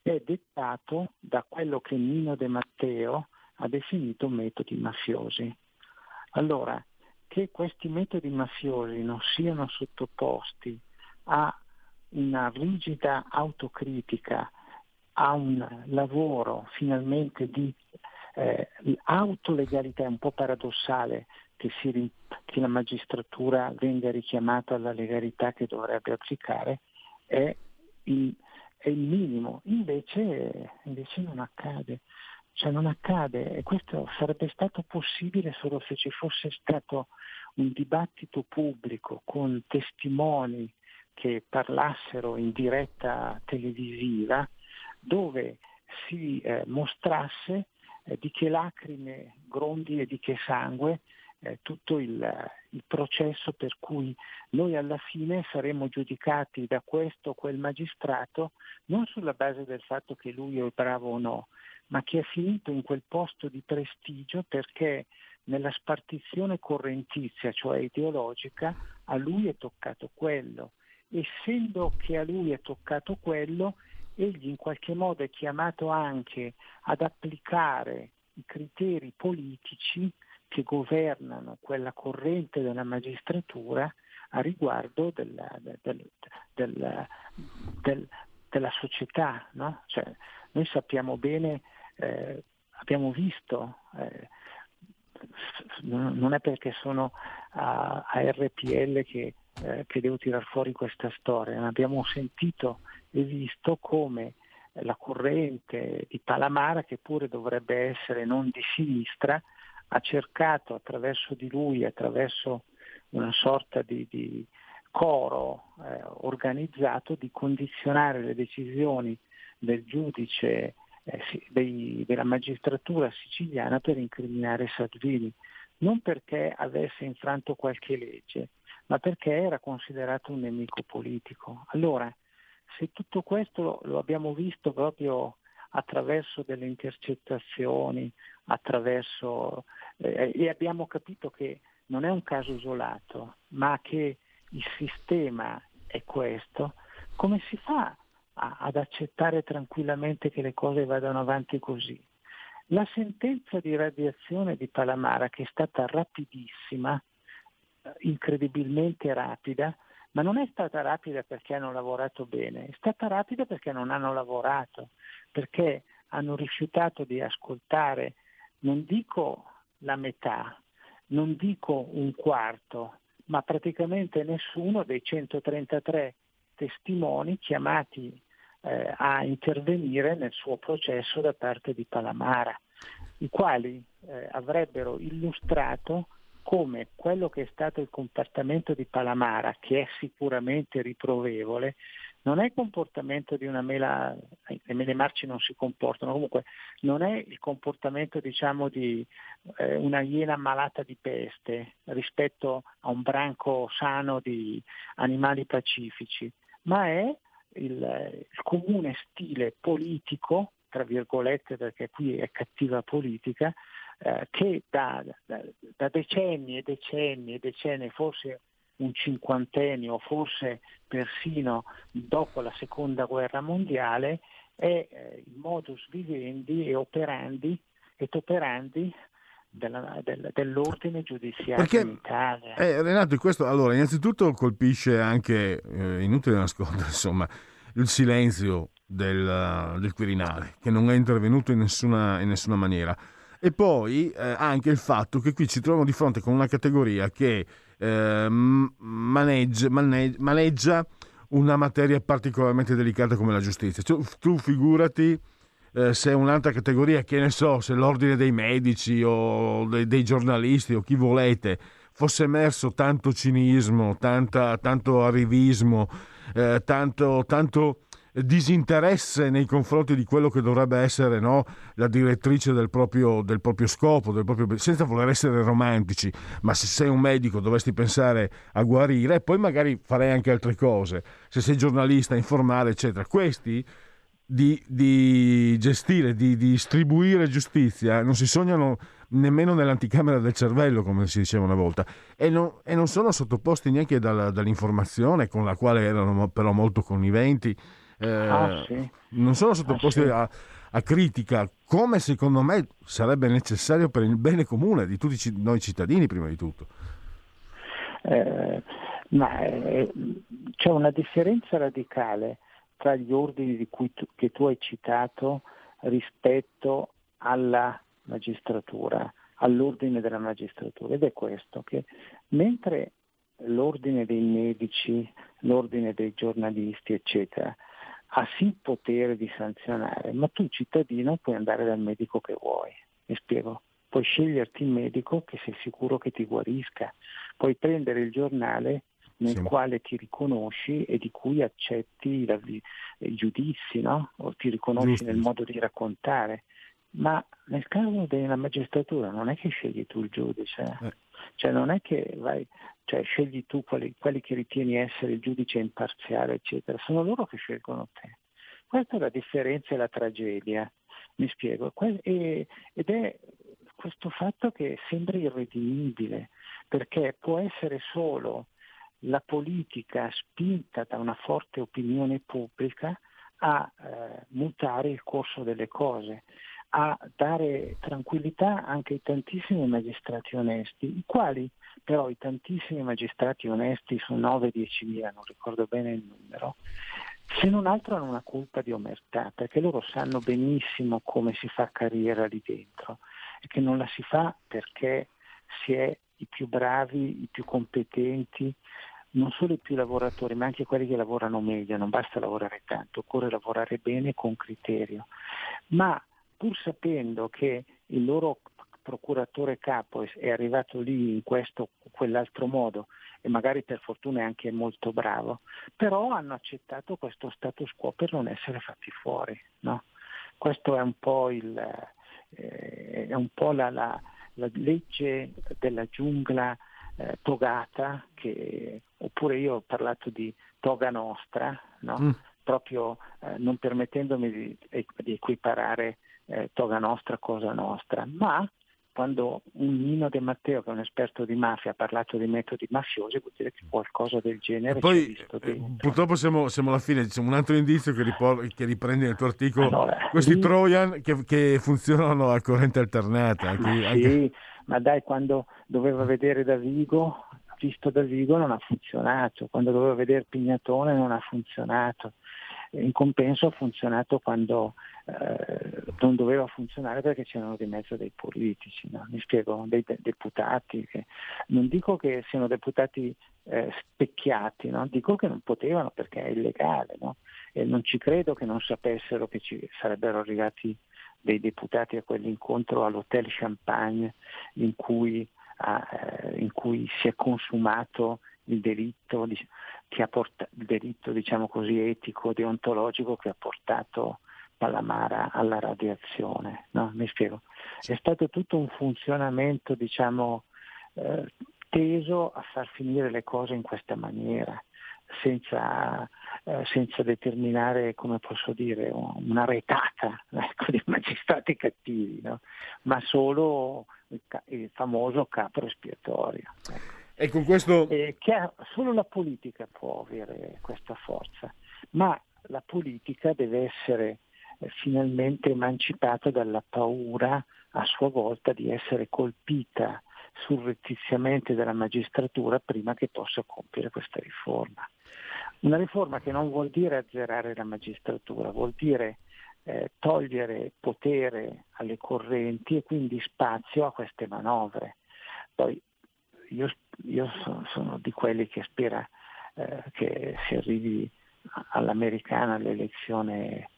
è dettato da quello che Nino De Matteo ha definito metodi mafiosi. Allora, che questi metodi mafiosi non siano sottoposti a una rigida autocritica, a un lavoro finalmente di eh, autolegalità, è un po' paradossale che, si, che, la magistratura venga richiamata alla legalità che dovrebbe applicare, è il, è il minimo, invece, invece non accade. Cioè non accade. E questo sarebbe stato possibile solo se ci fosse stato un dibattito pubblico con testimoni che parlassero in diretta televisiva dove si eh, mostrasse eh, di che lacrime, grondi e di che sangue eh, tutto il, il, processo per cui noi alla fine saremo giudicati da questo o quel magistrato non sulla base del fatto che lui è bravo o no, ma che è finito in quel posto di prestigio perché nella spartizione correntizia, cioè ideologica, a lui è toccato quello. Essendo che a lui è toccato quello, egli in qualche modo è chiamato anche ad applicare i criteri politici che governano quella corrente della magistratura a riguardo della, del, del, del, della società. No? Cioè, noi sappiamo bene eh, abbiamo visto, eh, non è perché sono a, a RPL che, eh, che, devo tirar fuori questa storia, abbiamo sentito visto come la corrente di Palamara, che pure dovrebbe essere non di sinistra, ha cercato attraverso di lui, attraverso una sorta di, di coro eh, organizzato, di condizionare le decisioni del giudice eh, dei, della magistratura siciliana per incriminare Salvini, non perché avesse infranto qualche legge, ma perché era considerato un nemico politico. Allora, se tutto questo lo abbiamo visto proprio attraverso delle intercettazioni, attraverso, eh, e abbiamo capito che non è un caso isolato, ma che il sistema è questo, come si fa ad accettare tranquillamente che le cose vadano avanti così. La sentenza di radiazione di Palamara, che è stata rapidissima, eh, incredibilmente rapida, ma non è stata rapida perché hanno lavorato bene, è stata rapida perché non hanno lavorato, perché hanno rifiutato di ascoltare, non dico la metà, non dico un quarto, ma praticamente nessuno dei 133 testimoni chiamati eh, a intervenire nel suo processo da parte di Palamara, i quali eh, avrebbero illustrato come quello che è stato il comportamento di Palamara, che è sicuramente riprovevole, non è il comportamento di una mela, le mele marci non si comportano, comunque non è il comportamento diciamo di eh, una iena malata di peste rispetto a un branco sano di animali pacifici, ma è il, il comune stile politico, tra virgolette perché qui è cattiva politica, eh, che da, da, da, decenni e decenni e decenni, forse un cinquantennio, forse persino dopo la seconda guerra mondiale, è eh, il modus vivendi e operandi, et operandi della- del- dell'ordine giudiziario Perché- in Italia. Eh, Renato, questo allora, innanzitutto colpisce anche, eh, inutile nascondere, insomma, il silenzio del, del Quirinale, che non è intervenuto in nessuna, in nessuna maniera. E poi eh, anche il fatto che qui ci troviamo di fronte con una categoria che eh, maneggia, maneg- maneggia una materia particolarmente delicata come la giustizia. Tu, tu figurati eh, se un'altra categoria, che ne so, se l'ordine dei medici o dei, dei giornalisti o chi volete fosse emerso tanto cinismo, tanta- tanto arrivismo, eh, tanto, tanto disinteresse nei confronti di quello che dovrebbe essere no, la direttrice del proprio, del proprio scopo, del proprio- senza voler essere romantici, ma se sei un medico dovresti pensare a guarire e poi magari farei anche altre cose, se sei giornalista, informare, eccetera. Questi di, di gestire, di, di distribuire giustizia non si sognano nemmeno nell'anticamera del cervello, come si diceva una volta, e non, e non sono sottoposti neanche dalla- dall'informazione con la quale erano però molto conniventi. Eh, Ah, sì. Non sono sottoposti Ah, sì. a, a critica, come secondo me sarebbe necessario per il bene comune di tutti noi cittadini, prima di tutto. Eh, ma eh, c'è una differenza radicale tra gli ordini di cui tu- che tu hai citato rispetto alla magistratura, all'ordine della magistratura, ed è questo, che mentre l'ordine dei medici, l'ordine dei giornalisti, eccetera, ha sì potere di sanzionare, ma tu cittadino puoi andare dal medico che vuoi. Mi spiego? Puoi sceglierti il medico che sei sicuro che ti guarisca, puoi prendere il giornale nel Sì. quale ti riconosci e di cui accetti la i giudizi, no? o ti riconosci Giusto, nel modo di raccontare. Ma nel caso della magistratura non è che scegli tu il giudice, Eh. cioè non è che vai, cioè scegli tu quali, quelli che ritieni essere il giudice imparziale, eccetera, sono loro che scelgono te. Questa è la differenza e la tragedia, mi spiego, ed è questo fatto che sembra irredimibile, perché può essere solo la politica spinta da una forte opinione pubblica a eh, mutare il corso delle cose, a dare tranquillità anche ai tantissimi magistrati onesti, i quali però i tantissimi magistrati onesti su 9-10 mila, non ricordo bene il numero, se non altro hanno una colpa di omertà, perché loro sanno benissimo come si fa carriera lì dentro e che non la si fa perché si è i più bravi, i più competenti, non solo i più lavoratori, ma anche quelli che lavorano meglio, non basta lavorare tanto, occorre lavorare bene con criterio. Ma pur sapendo che il loro procuratore capo è- arrivato lì in questo o quell'altro modo e magari per fortuna è anche molto bravo, però hanno accettato questo status quo per non essere fatti fuori. no? Questo è un po', il, eh, è un po' la, la- la legge della giungla eh, togata, che, oppure io ho parlato di toga nostra, no? Mm. proprio eh, non permettendomi di, di equiparare eh, toga nostra cosa nostra, ma quando un Nino De Matteo, che è un esperto di mafia, ha parlato di metodi mafiosi, vuol dire che qualcosa del genere Poi, c'è visto eh, purtroppo siamo, siamo alla fine, c'è un altro indizio che, ripor- che riprendi nel tuo articolo, Allora, questi lì- Trojan che, che funzionano a corrente alternata. Ma anche- sì, ma dai, quando doveva vedere da Vigo, visto da Vigo non ha funzionato, quando doveva vedere Pignatone non ha funzionato. In compenso ha funzionato quando eh, non doveva funzionare perché c'erano di mezzo dei politici, no? mi spiego, dei de- deputati, che, non dico che siano deputati eh, specchiati, no? dico che non potevano perché è illegale no? e non ci credo che non sapessero che ci sarebbero arrivati dei deputati a quell'incontro all'Hotel Champagne in cui, ah, eh, in cui si è consumato il delitto, di- che ha porta- il delitto diciamo così, etico, deontologico che ha portato Palamara alla radiazione. No? Mi spiego. È stato tutto un funzionamento diciamo, eh, teso a far finire le cose in questa maniera, senza, eh, senza determinare, come posso dire, una retata ecco, di magistrati cattivi, no? ma solo il, ca- il famoso capro espiatorio. E con questo... Eh, ha- solo la politica può avere questa forza, ma la politica deve essere eh, finalmente emancipata dalla paura a sua volta di essere colpita surrettiziamente dalla magistratura prima che possa compiere questa riforma. Una riforma che non vuol dire azzerare la magistratura, vuol dire eh, togliere potere alle correnti e quindi spazio a queste manovre. Poi io, io sono, sono, di quelli che spera eh, che si arrivi all'americana all'elezione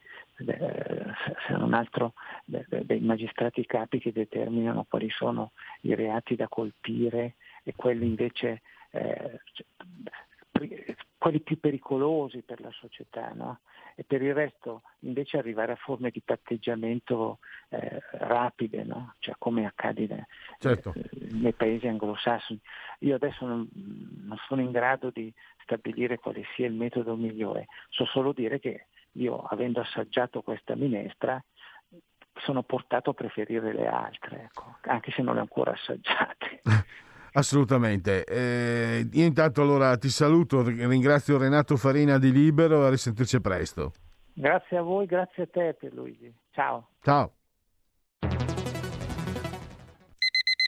se non altro dei magistrati capi che determinano quali sono i reati da colpire e quelli invece eh, quelli più pericolosi per la società, no? e per il resto invece arrivare a forme di patteggiamento eh, rapide, no? cioè come accade ne, certo. eh, nei paesi anglosassoni. Io adesso non, non, sono in grado di stabilire quale sia il metodo migliore, so solo dire che io avendo assaggiato questa minestra sono portato a preferire le altre, ecco, anche se non le ho ancora assaggiate. Assolutamente. Eh, io intanto allora ti saluto, ringrazio Renato Farina di Libero a risentirci presto. Grazie a voi, grazie a te Pierluigi. Ciao. Ciao.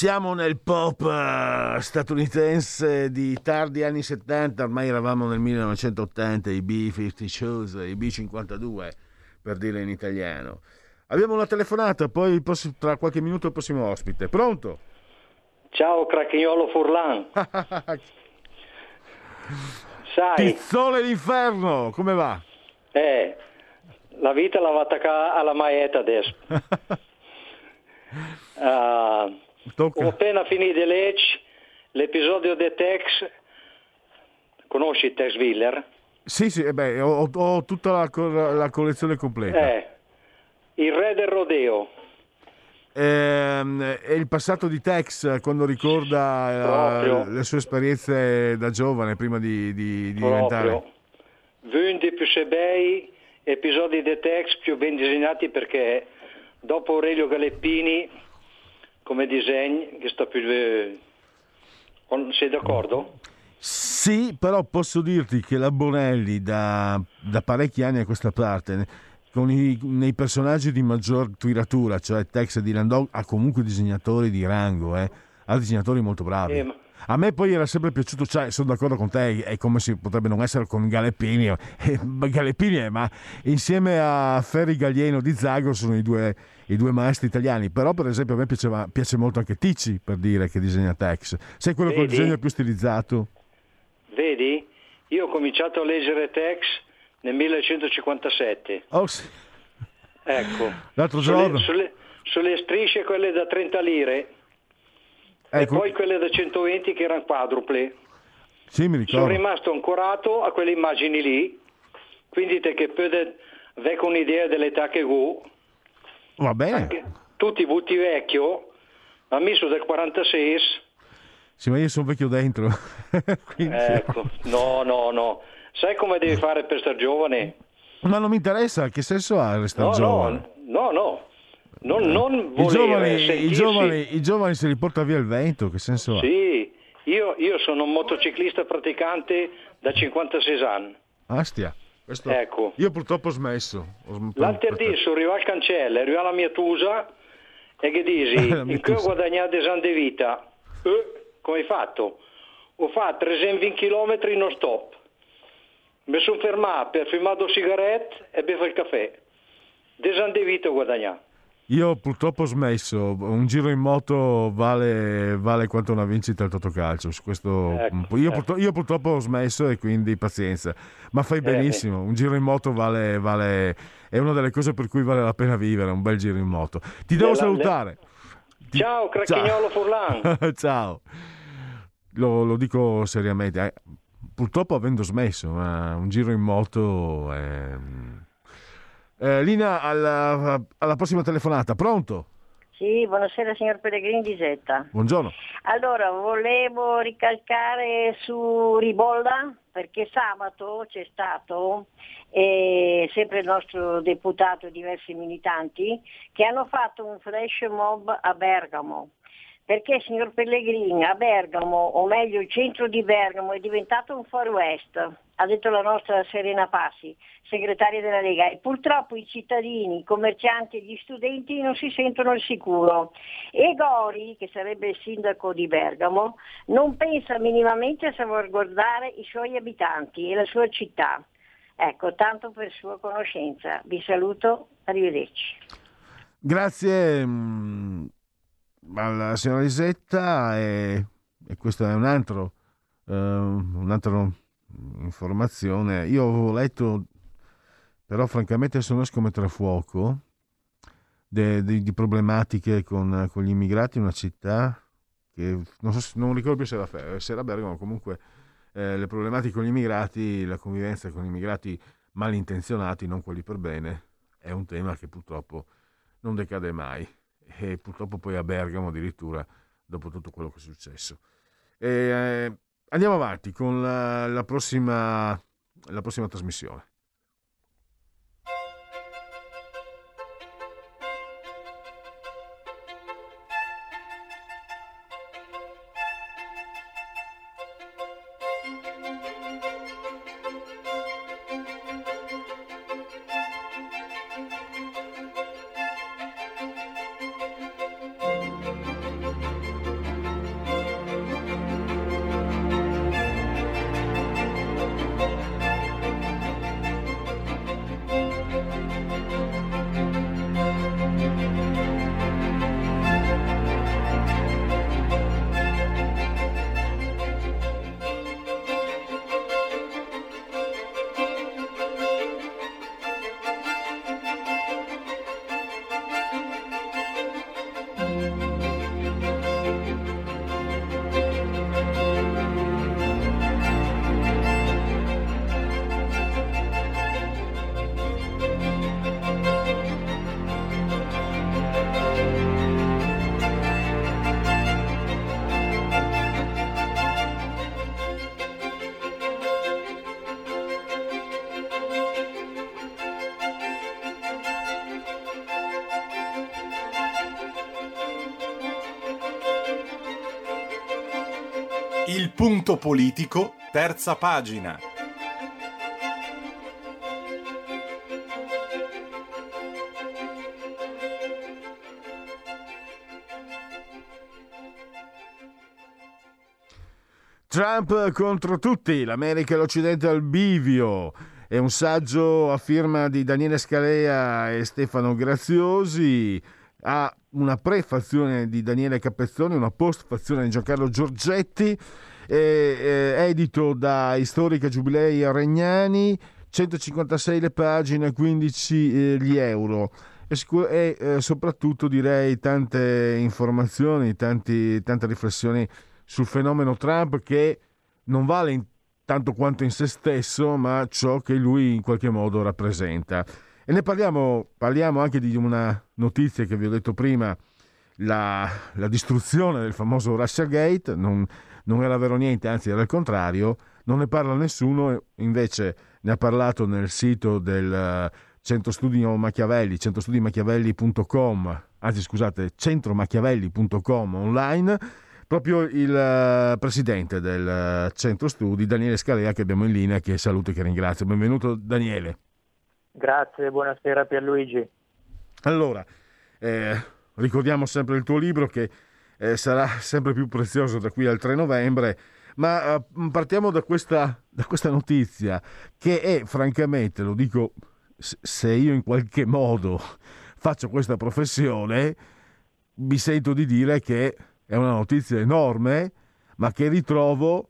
Siamo nel pop eh, statunitense di tardi anni 70, ormai eravamo nel 1980, i B-50 Shows, i B-52 per dire in italiano. Abbiamo una telefonata, poi tra qualche minuto il prossimo ospite. Pronto? Ciao Cracchignolo Furlan. Sai, Tizzone d'inferno, come va? eh, la vita la va attaccare alla maeta adesso. Ah, ho appena finito leggere l'episodio di Tex. Conosci Tex Willer? Sì, sì, eh beh, ho, ho tutta la, la collezione completa. Eh, il re del rodeo. Ehm, è il passato di Tex quando ricorda eh, Proprio. le sue esperienze da giovane prima di, di- di diventare. 20 più bei episodi di Tex più ben disegnati perché dopo Aurelio Galeppini come disegni che sta più eh, sei d'accordo? Sì, però posso dirti che la Bonelli da, da parecchi anni a questa parte, con i, nei personaggi di maggior tiratura, cioè Tex e Dylan Dog, ha comunque disegnatori di rango, eh? ha disegnatori molto bravi. Eh, ma- A me poi era sempre piaciuto, cioè, sono d'accordo con te, è come si potrebbe non essere con Galeppini, eh, Galeppini ma insieme a Ferri Gaglieno di Zago sono i due, i due maestri italiani, però per esempio a me piaceva, piace molto anche Ticci per dire che disegna Tex, sei quello col Vedi? disegno più stilizzato? Vedi? Io ho cominciato a leggere Tex nel 1957. Oh, sì. Ecco. L'altro Sulle- giorno. Sulle, sulle strisce quelle da 30 lire Ecco. e poi quelle da 120 che erano quadruple. Sì, mi Sono ricordo. rimasto ancorato a quelle immagini lì, quindi te che pode avere un'idea dell'età che ho, Va bene. tutti butti vecchio, sono del 46, Sì, ma io sono vecchio dentro. Ecco, no, no, no. Sai come devi fare per stare giovane? Ma non mi interessa, che senso ha restare No, giovane? no, no, no. Non, non I giovani, i, sentirsi- giovani, I giovani se li porta via il vento, che senso ha? Sì, io, io sono un motociclista praticante da 56 anni. Astia. Questo- Ecco. Io purtroppo ho smesso. Ho sm- L'altro dì sono arrivato al cancello, arriva la mia tusa e che dici, in che ho guadagnato 10 anni di vita? Eh, come hai fatto? Ho fatto 320 km non stop. Mi sono fermato per fumare sigarette e bevo il caffè. 10 anni di vita ho guadagnato. Io purtroppo ho smesso. Un giro in moto vale, vale quanto una vincita al Totocalcio. Su questo, Ecco, io, ecco. purtro- io purtroppo ho smesso e quindi pazienza. Ma fai Eh, benissimo. Un giro in moto vale, vale- è una delle cose per cui vale la pena vivere. Un bel giro in moto. Ti devo Le- le- salutare. Ciao, Cracchignolo Furlan. Ciao. Lo, lo dico seriamente. eh, Purtroppo avendo smesso, ma un giro in moto... è- Eh, Lina, alla, alla prossima telefonata. Pronto? Sì, buonasera signor Pellegrini di Zetta. Buongiorno. Allora, volevo ricalcare su Ribolla perché sabato c'è stato eh, sempre il nostro deputato e diversi militanti che hanno fatto un flash mob a Bergamo. Perché, signor Pellegrini, a Bergamo, o meglio il centro di Bergamo, è diventato un Far West, ha detto la nostra Serena Passi, segretaria della Lega, e purtroppo i cittadini, i commercianti e gli studenti non si sentono al sicuro. E Gori, che sarebbe il sindaco di Bergamo, non pensa minimamente a salvaguardare i suoi abitanti e la sua città. Ecco, tanto per sua conoscenza. Vi saluto, arrivederci. Grazie mm, alla signora Isetta e, e questo è un altro, eh, un'altra informazione. Io avevo letto, però francamente sono come tra fuoco, de- de- di problematiche con, con gli immigrati in una città che non, so non ricordo più se era, Fe- se era Bergamo, comunque eh, le problematiche con gli immigrati, la convivenza con immigrati malintenzionati, non quelli per bene, è un tema che purtroppo non decade mai e purtroppo poi a Bergamo addirittura dopo tutto quello che è successo. E, eh, andiamo avanti con la, la prossima, la prossima trasmissione. Punto politico, terza pagina. Trump contro tutti, l'America e l'Occidente al bivio. È un saggio a firma di Daniele Scalea e Stefano Graziosi. Ha una prefazione di Daniele Capezzoni, una postfazione di Giancarlo Giorgetti, è, è edito da Storica Giubilei Regnani, 156 le pagine, 15 eh, gli euro. E, e eh, soprattutto direi tante informazioni, tanti, tante riflessioni sul fenomeno Trump che non vale in tanto quanto in se stesso, ma ciò che lui in qualche modo rappresenta. E ne parliamo, parliamo anche di una notizia che vi ho detto prima, la, la distruzione del famoso Russia Gate, non, non era vero niente, anzi era il contrario, non ne parla nessuno, invece ne ha parlato nel sito del Centro Studi Machiavelli, centrostudimachiavelli.com, anzi scusate, centromachiavelli.com online, proprio il uh, presidente del uh, centro studi, Daniele Scalea, che abbiamo in linea, che saluto e che ringrazio. Benvenuto Daniele. Grazie, buonasera Pierluigi. Allora, eh, ricordiamo sempre il tuo libro che eh, sarà sempre più prezioso da qui al 3 novembre, ma eh, partiamo da questa, da questa notizia che è, francamente, lo dico, se io in qualche modo faccio questa professione, mi sento di dire che è una notizia enorme, ma che ritrovo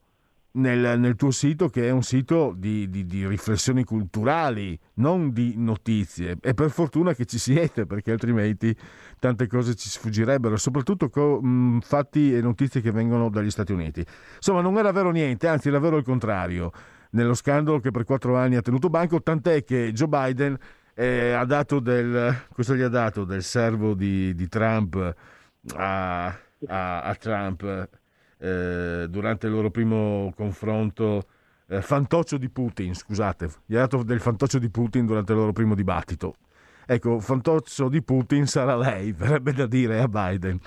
nel, nel tuo sito, che è un sito di, di, di, riflessioni culturali, non di notizie. E per fortuna che ci siete, perché altrimenti tante cose ci sfuggirebbero, soprattutto co, mh, fatti e notizie che vengono dagli Stati Uniti. Insomma, non era vero niente, anzi era vero il contrario, nello scandalo che per quattro anni ha tenuto banco, tant'è che Joe Biden eh, ha dato del, cosa gli ha dato del servo di, di Trump a a, a Trump eh, durante il loro primo confronto. Eh, fantoccio di Putin, scusate, gli ha dato del fantoccio di Putin durante il loro primo dibattito. Ecco, fantoccio di Putin sarà lei, verrebbe da dire a Biden.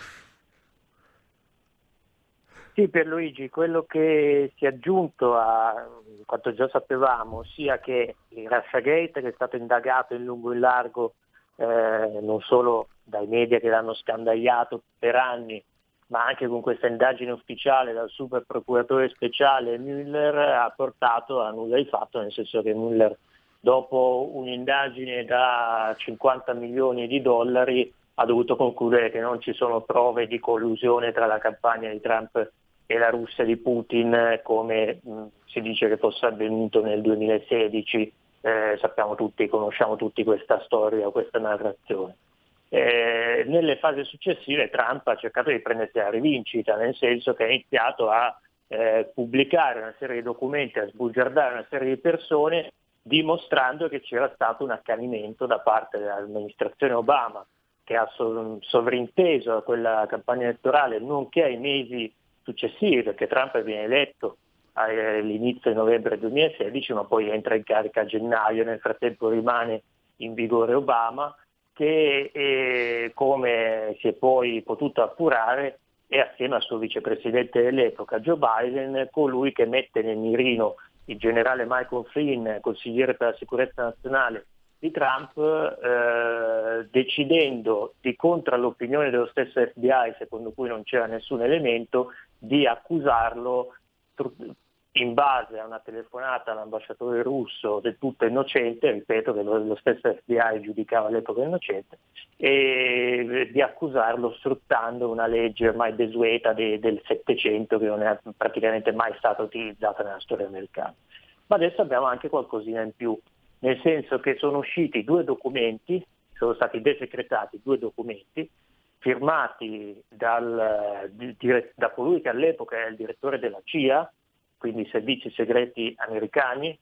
Sì, per Luigi, quello che si è aggiunto a quanto già sapevamo, sia che il Russiagate, che è stato indagato in lungo e in largo eh, non solo dai media che l'hanno scandagliato per anni, ma anche con questa indagine ufficiale dal super procuratore speciale Müller ha portato a nulla di fatto, nel senso che Müller dopo un'indagine da 50 milioni di dollari ha dovuto concludere che non ci sono prove di collusione tra la campagna di Trump e la Russia di Putin come mh, si dice che fosse avvenuto nel 2016. Eh, sappiamo tutti, conosciamo tutti questa storia, questa narrazione. Eh, nelle fasi successive Trump ha cercato di prendersi la rivincita, nel senso che ha iniziato a eh, pubblicare una serie di documenti, a sbugiardare una serie di persone, dimostrando che c'era stato un accanimento da parte dell'amministrazione Obama, che ha sovrinteso a quella campagna elettorale, nonché ai mesi successivi, perché Trump viene eletto all'inizio di novembre 2016, ma poi entra in carica a gennaio, nel frattempo rimane in vigore Obama che eh, come si è poi potuto appurare è assieme al suo vicepresidente dell'epoca Joe Biden colui che mette nel mirino il generale Michael Flynn, consigliere per la sicurezza nazionale di Trump, eh, decidendo di contro all'opinione dello stesso FBI, secondo cui non c'era nessun elemento, di accusarlo in base a una telefonata all'ambasciatore russo del tutto innocente, ripeto che lo stesso FBI giudicava all'epoca innocente, e di accusarlo sfruttando una legge ormai desueta de, del Settecento che non è praticamente mai stata utilizzata nella storia americana. Ma adesso abbiamo anche qualcosina in più, nel senso che sono usciti due documenti, sono stati desecretati due documenti, firmati dal, da colui che all'epoca era il direttore della CIA, quindi servizi segreti americani,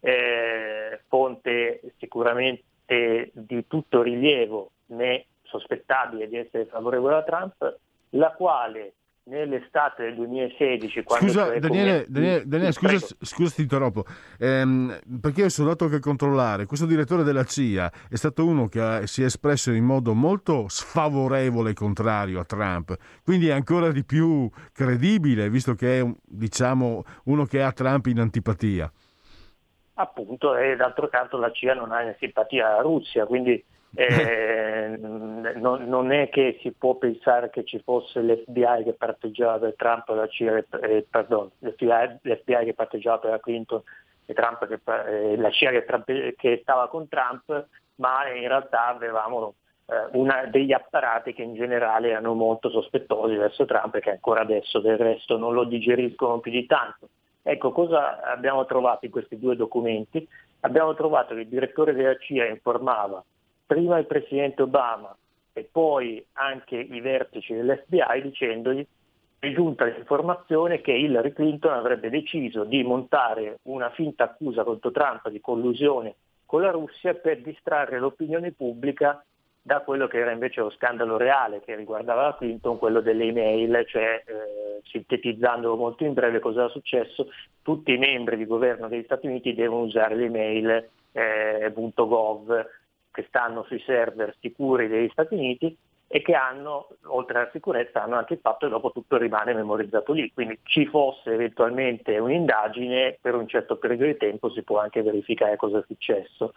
eh, fonte sicuramente di tutto rilievo né sospettabile di essere favorevole a Trump, la quale nell'estate del 2016, quando Scusa, cioè Daniele, Daniele, Daniele, scusa, scusa, ti interrompo, Ehm, perché io sono anche a controllare. Questo direttore della CIA è stato uno che ha- si è espresso in modo molto sfavorevole e contrario a Trump, quindi è ancora di più credibile, visto che è diciamo, uno che ha Trump in antipatia. appunto e d'altro canto la CIA non ha simpatia alla Russia, quindi eh, non, non è che si può pensare che ci fosse l'FBI che parteggiava per Trump e la CIA, eh, pardon, l'FBI, l'FBI che parteggiava per la Clinton e Trump che, eh, la CIA che, Trump- che stava con Trump, ma in realtà avevamo eh, una- degli apparati che in generale erano molto sospettosi verso Trump e che ancora adesso del resto non lo digeriscono più di tanto. Ecco, cosa abbiamo trovato in questi due documenti? Abbiamo trovato che il direttore della CIA informava prima il presidente Obama e poi anche i vertici dell'FBI dicendogli è giunta l'informazione che Hillary Clinton avrebbe deciso di montare una finta accusa contro Trump di collusione con la Russia per distrarre l'opinione pubblica da quello che era invece lo scandalo reale che riguardava la Clinton, quello delle email, cioè eh, sintetizzandolo molto in breve cosa era successo, tutti i membri di governo degli Stati Uniti devono usare le email eh, .gov che stanno sui server sicuri degli Stati Uniti e che hanno, oltre alla sicurezza, hanno anche il fatto che dopo tutto rimane memorizzato lì. Quindi ci fosse eventualmente un'indagine, per un certo periodo di tempo si può anche verificare cosa è successo.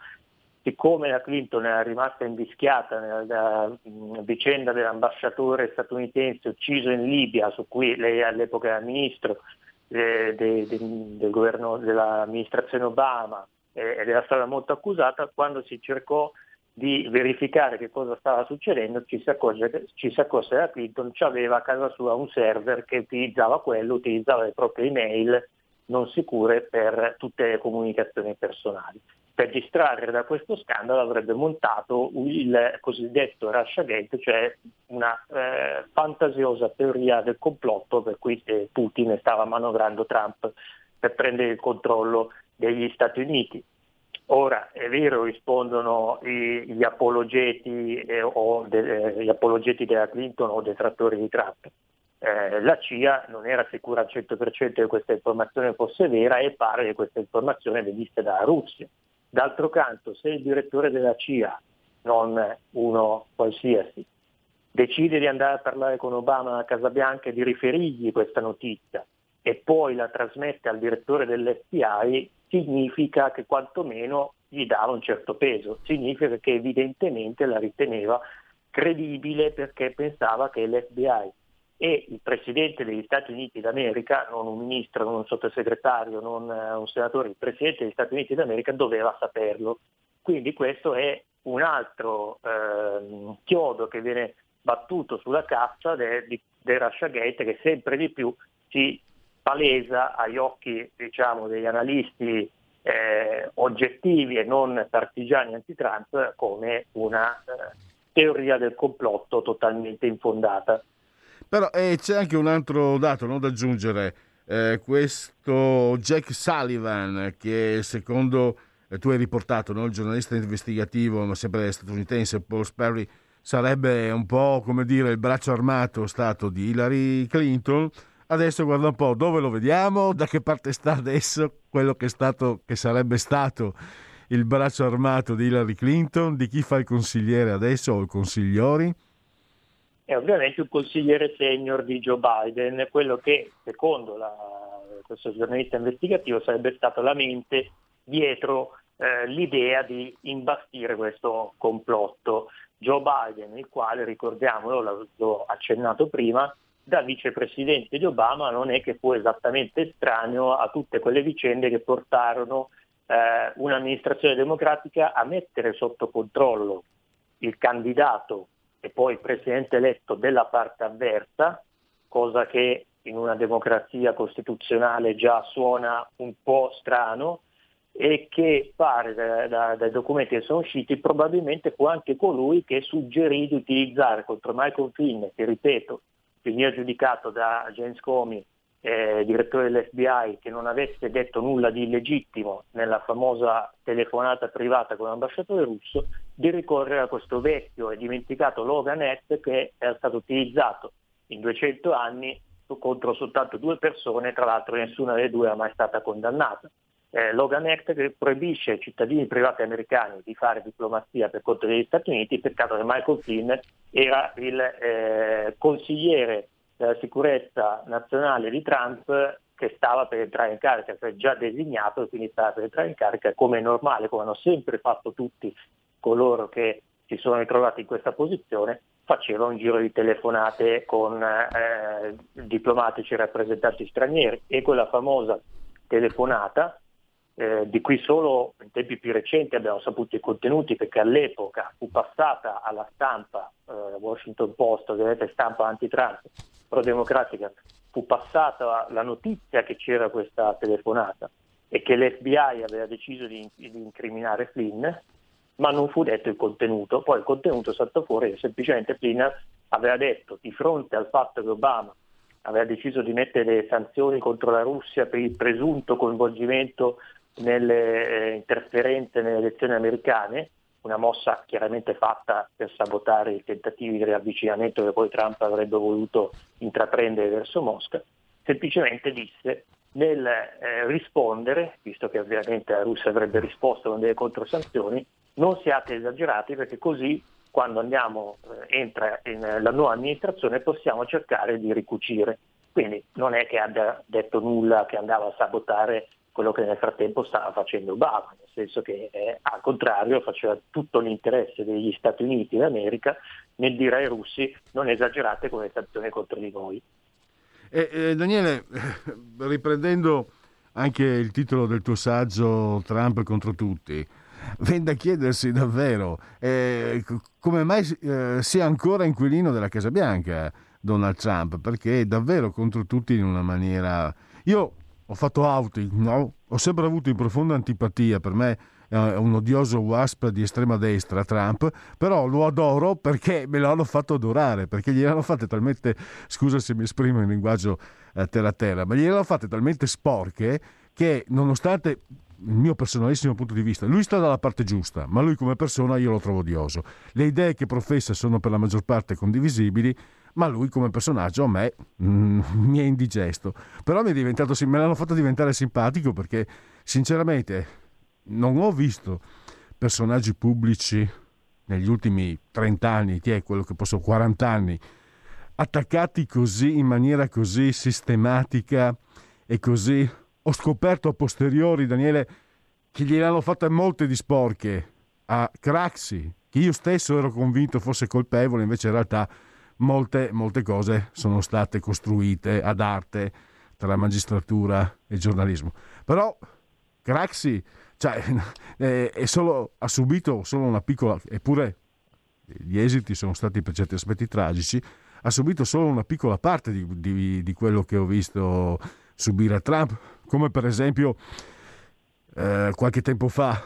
Siccome la Clinton era rimasta invischiata nella mh, vicenda dell'ambasciatore statunitense ucciso in Libia, su cui lei all'epoca era ministro eh, de- de- del governo dell'amministrazione Obama eh, ed era stata molto accusata, quando si cercò di verificare che cosa stava succedendo, ci si accorge ci si accorse che la Clinton aveva a casa sua un server che utilizzava quello, utilizzava le proprie email non sicure per tutte le comunicazioni personali. Per distrarre da questo scandalo avrebbe montato il cosiddetto Russiagate, cioè una eh, fantasiosa teoria del complotto per cui eh, Putin stava manovrando Trump per prendere il controllo degli Stati Uniti. Ora è vero, rispondono gli apologeti, eh, o de- eh, gli apologeti della Clinton o detrattori di Trump. Eh, la CIA non era sicura al 100% che questa informazione fosse vera e pare che questa informazione venisse dalla Russia. D'altro canto, se il direttore della CIA, non uno qualsiasi, decide di andare a parlare con Obama a Casa Bianca e di riferirgli questa notizia e poi la trasmette al direttore dell'FBI, significa che quantomeno gli dava un certo peso, significa che evidentemente la riteneva credibile perché pensava che l'FBI e il Presidente degli Stati Uniti d'America, non un ministro, non un sottosegretario, non eh, un senatore, il Presidente degli Stati Uniti d'America doveva saperlo. Quindi questo è un altro ehm, chiodo che viene battuto sulla cassa de- di- del Russiagate che sempre di più si palesa agli occhi diciamo, degli analisti eh, oggettivi e non partigiani anti-Trump come una eh, teoria del complotto totalmente infondata. Però eh, c'è anche un altro dato no, da aggiungere. Eh, questo Jack Sullivan, che secondo eh, tu hai riportato, no, il giornalista investigativo, ma sempre statunitense, Paul Sperry, sarebbe un po' come dire il braccio armato stato di Hillary Clinton. Adesso guarda un po' dove lo vediamo, da che parte sta adesso quello che, è stato, che sarebbe stato il braccio armato di Hillary Clinton, di chi fa il consigliere adesso o il consigliori. è ovviamente un consigliere senior di Joe Biden, quello che secondo la- questo giornalista investigativo sarebbe stato la mente dietro eh, l'idea di imbastire questo complotto. Joe Biden, il quale, ricordiamolo, l'ho accennato prima, da vicepresidente di Obama non è che fu esattamente estraneo a tutte quelle vicende che portarono eh, un'amministrazione democratica a mettere sotto controllo il candidato e poi il presidente eletto della parte avversa, cosa che in una democrazia costituzionale già suona un po' strano e che pare da- da- dai documenti che sono usciti probabilmente fu anche colui che suggerì di utilizzare contro Michael Flynn, che ripeto, veniva giudicato da James Comey, eh, direttore dell'FBI, che non avesse detto nulla di illegittimo nella famosa telefonata privata con l'ambasciatore russo, di ricorrere a questo vecchio e dimenticato Loganet che era stato utilizzato in 200 anni contro soltanto due persone, tra l'altro nessuna delle due è mai stata condannata. Eh, Logan Act che proibisce ai cittadini privati americani di fare diplomazia per conto degli Stati Uniti, peccato che Michael Flynn era il eh, consigliere della sicurezza nazionale di Trump che stava per entrare in carica, cioè già designato e quindi stava per entrare in carica, come è normale, come hanno sempre fatto tutti coloro che si sono ritrovati in questa posizione, faceva un giro di telefonate con eh, diplomatici e rappresentanti stranieri. E quella famosa telefonata, eh, di cui solo in tempi più recenti abbiamo saputo i contenuti perché all'epoca fu passata alla stampa, eh, Washington Post, ovviamente stampa anti-Trump, pro-democratica, fu passata la notizia che c'era questa telefonata e che l'FBI aveva deciso di, di incriminare Flynn, ma non fu detto il contenuto. Poi il contenuto è stato fuori che semplicemente Flynn aveva detto di fronte al fatto che Obama aveva deciso di mettere sanzioni contro la Russia per il presunto coinvolgimento nelle eh, interferenze nelle elezioni americane, una mossa chiaramente fatta per sabotare i tentativi di riavvicinamento che poi Trump avrebbe voluto intraprendere verso Mosca, semplicemente disse nel eh, rispondere, visto che ovviamente la Russia avrebbe risposto con delle controsanzioni, non siate esagerati perché così quando andiamo, eh, entra in, la nuova amministrazione possiamo cercare di ricucire. Quindi non è che abbia detto nulla che andava a sabotare quello che nel frattempo stava facendo Obama, nel senso che eh, al contrario faceva tutto l'interesse degli Stati Uniti d'America nel dire ai russi non esagerate con le sanzioni contro di voi. Eh, eh, Daniele, riprendendo anche il titolo del tuo saggio Trump contro tutti, viene da chiedersi davvero eh, come mai eh, sia ancora inquilino della Casa Bianca Donald Trump, perché è davvero contro tutti in una maniera... Io ho fatto outing, no? ho sempre avuto in profonda antipatia, per me è un odioso wasp di estrema destra Trump, però lo adoro perché me l'hanno fatto adorare, perché gliel'hanno fatte talmente, scusa se mi esprimo in linguaggio eh, terra terra, ma gliel'hanno fatte talmente sporche che nonostante il mio personalissimo punto di vista, lui sta dalla parte giusta, ma lui come persona io lo trovo odioso. Le idee che professa sono per la maggior parte condivisibili, ma lui come personaggio a me mm, mi è indigesto. Però mi è diventato, me l'hanno fatto diventare simpatico perché sinceramente non ho visto personaggi pubblici negli ultimi 30 anni, che è quello che posso, 40 anni, attaccati così in maniera così sistematica e così ho scoperto a posteriori, Daniele, che gliel'hanno fatte molte di sporche a Craxi, che io stesso ero convinto fosse colpevole, invece in realtà molte, molte cose sono state costruite ad arte tra magistratura e giornalismo. Però Craxi cioè, è solo, ha subito solo una piccola, eppure gli esiti sono stati per certi aspetti tragici, ha subito solo una piccola parte di, di, di quello che ho visto subire a Trump, come per esempio eh, qualche tempo fa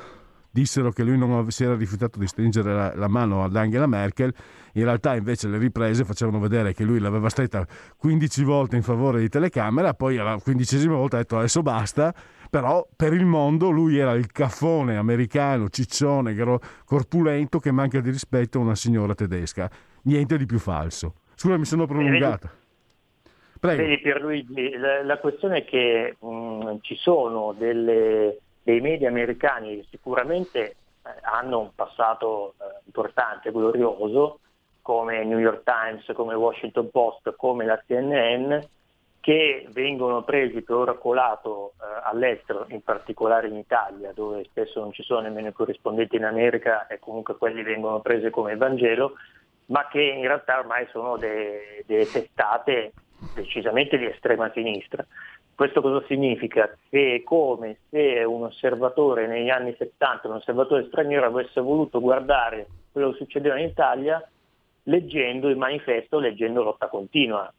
dissero che lui non si era rifiutato di stringere la, la, mano ad Angela Merkel, in realtà invece le riprese facevano vedere che lui l'aveva stretta 15 volte in favore di telecamera, poi alla quindicesima volta ha detto adesso basta, però per il mondo lui era il caffone americano, ciccione, corpulento che manca di rispetto a una signora tedesca, niente di più falso. Scusa, mi sono prolungata. Prego. Vedi Pierluigi, la, la questione è che mh, ci sono delle, dei media americani sicuramente eh, hanno un passato eh, importante, glorioso, come New York Times, come Washington Post, come la CNN, che vengono presi per oracolato eh, all'estero, in particolare in Italia, dove spesso non ci sono nemmeno i corrispondenti in America e comunque quelli vengono presi come Vangelo, ma che in realtà ormai sono delle testate decisamente di estrema sinistra. Questo cosa significa? Che è come se un osservatore negli anni 70, un osservatore straniero avesse voluto guardare quello che succedeva in Italia leggendo il manifesto, leggendo lotta continua.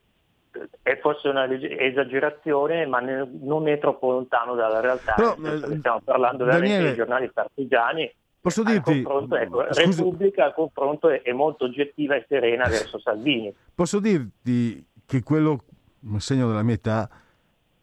È forse una esagerazione, ma non è troppo lontano dalla realtà. Però, eh, stiamo parlando veramente Daniele, dei giornali partigiani. Posso dirti, ecco, Repubblica al confronto è molto oggettiva e serena verso Salvini. Posso dirti che quello, un segno della mia età,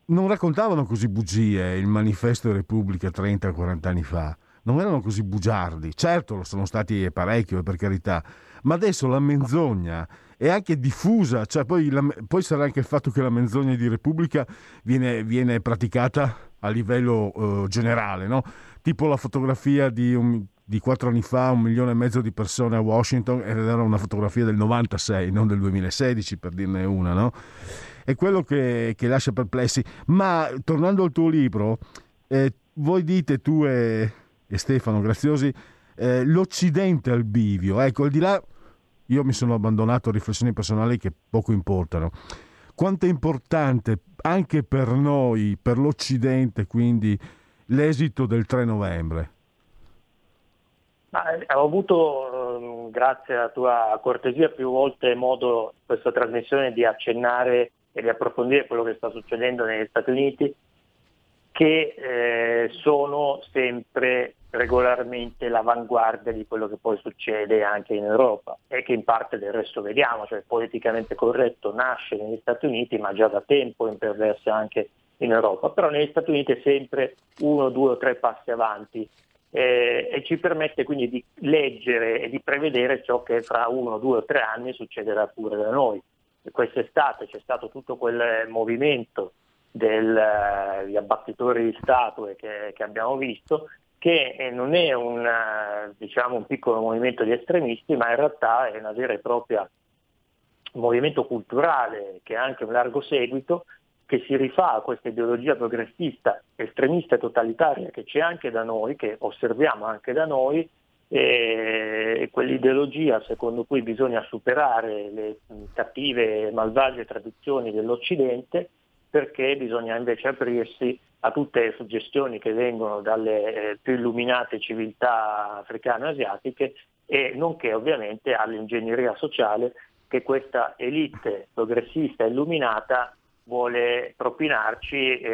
non raccontavano così bugie il manifesto Repubblica 30-40 anni fa. Non erano così bugiardi. Certo, lo sono stati parecchio, per carità, ma adesso la menzogna è anche diffusa, cioè poi, la, poi, sarà anche il fatto che la menzogna di Repubblica viene, viene praticata a livello uh, generale, no? tipo la fotografia di, un, di quattro anni fa, un milione e mezzo di persone a Washington, ed era una fotografia del 96, non del 2016 per dirne una, no? È quello che, che lascia perplessi. Ma tornando al tuo libro, eh, voi dite tu e, e Stefano Graziosi, eh, l'Occidente al bivio, ecco, al di là io mi sono abbandonato a riflessioni personali che poco importano. Quanto è importante anche per noi, per l'Occidente, quindi l'esito del 3 novembre? Eh, ho avuto, ehm, grazie alla tua cortesia, più volte modo in questa trasmissione di accennare e di approfondire quello che sta succedendo negli Stati Uniti, che eh, sono sempre regolarmente l'avanguardia di quello che poi succede anche in Europa e che in parte del resto vediamo, cioè politicamente corretto nasce negli Stati Uniti ma già da tempo imperversa anche in Europa, però negli Stati Uniti è sempre uno, due o tre passi avanti eh, e ci permette quindi di leggere e di prevedere ciò che fra uno, due o tre anni succederà pure da noi. Quest'estate c'è stato tutto quel movimento degli eh, abbattitori di statue che, che abbiamo visto che eh, non è un, eh, diciamo, un piccolo movimento di estremisti, ma in realtà è una vera e propria movimento culturale che ha anche un largo seguito, che si rifà a questa ideologia progressista, estremista e totalitaria che c'è anche da noi, che osserviamo anche da noi, e quell'ideologia secondo cui bisogna superare le cattive e malvagie tradizioni dell'Occidente perché bisogna invece aprirsi a tutte le suggestioni che vengono dalle eh, più illuminate civiltà africane e nonché ovviamente all'ingegneria sociale che questa elite progressista illuminata vuole propinarci eh,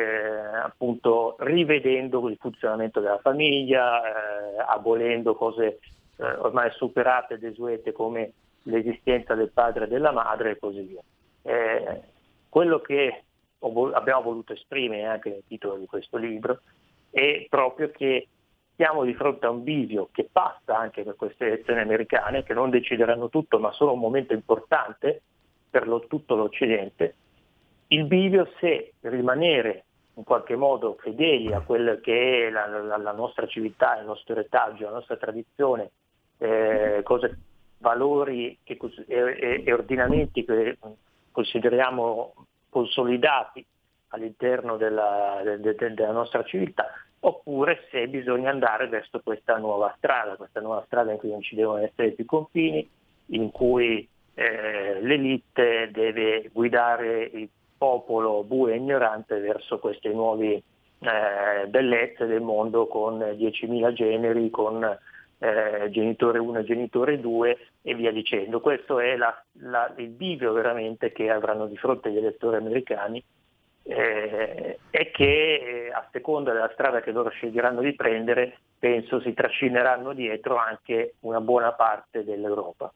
appunto rivedendo il funzionamento della famiglia, eh, abolendo cose eh, ormai superate e desuete come l'esistenza del padre e della madre e così via. Eh, quello che abbiamo voluto esprimere anche nel titolo di questo libro è proprio che siamo di fronte a un bivio che passa anche per queste elezioni americane, che non decideranno tutto, ma sono un momento importante per lo, tutto l'Occidente. Il bivio se rimanere in qualche modo fedeli a quella che è la, la, la nostra civiltà, il nostro retaggio, la nostra tradizione, eh, cose, valori che, e, e ordinamenti che consideriamo consolidati all'interno della, de, de, della nostra civiltà, oppure se bisogna andare verso questa nuova strada, questa nuova strada in cui non ci devono essere più confini, in cui eh, l'elite deve guidare il popolo bue e ignorante verso queste nuove eh, bellezze del mondo con 10.000 generi, con eh, genitore 1 e genitore 2 e via dicendo. Questo è la, la, il bivio veramente che avranno di fronte gli elettori americani eh, e che eh, a seconda della strada che loro sceglieranno di prendere penso si trascineranno dietro anche una buona parte dell'Europa.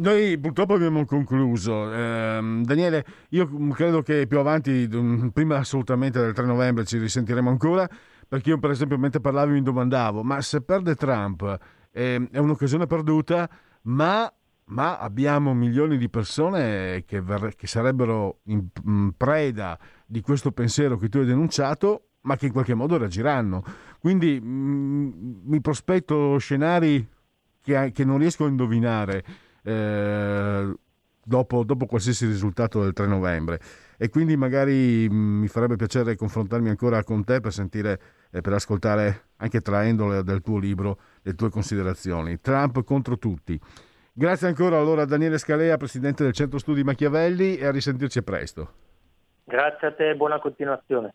Noi purtroppo abbiamo concluso. Eh, Daniele, io credo che più avanti, prima assolutamente del 3 novembre, ci risentiremo ancora perché io per esempio mentre parlavo mi domandavo, ma se perde Trump eh, è un'occasione perduta, ma, ma, abbiamo milioni di persone che, ver- che sarebbero in, preda di questo pensiero che tu hai denunciato, ma che in qualche modo reagiranno. Quindi mh, mm, mi prospetto scenari che, che, non riesco a indovinare eh, dopo, dopo qualsiasi risultato del 3 novembre e quindi magari mm, mi farebbe piacere confrontarmi ancora con te per sentire e per ascoltare, anche traendole dal tuo libro, le tue considerazioni. Trump contro tutti. Grazie ancora allora a Daniele Scalea, presidente del Centro Studi Machiavelli, e a risentirci presto. Grazie a te, buona continuazione.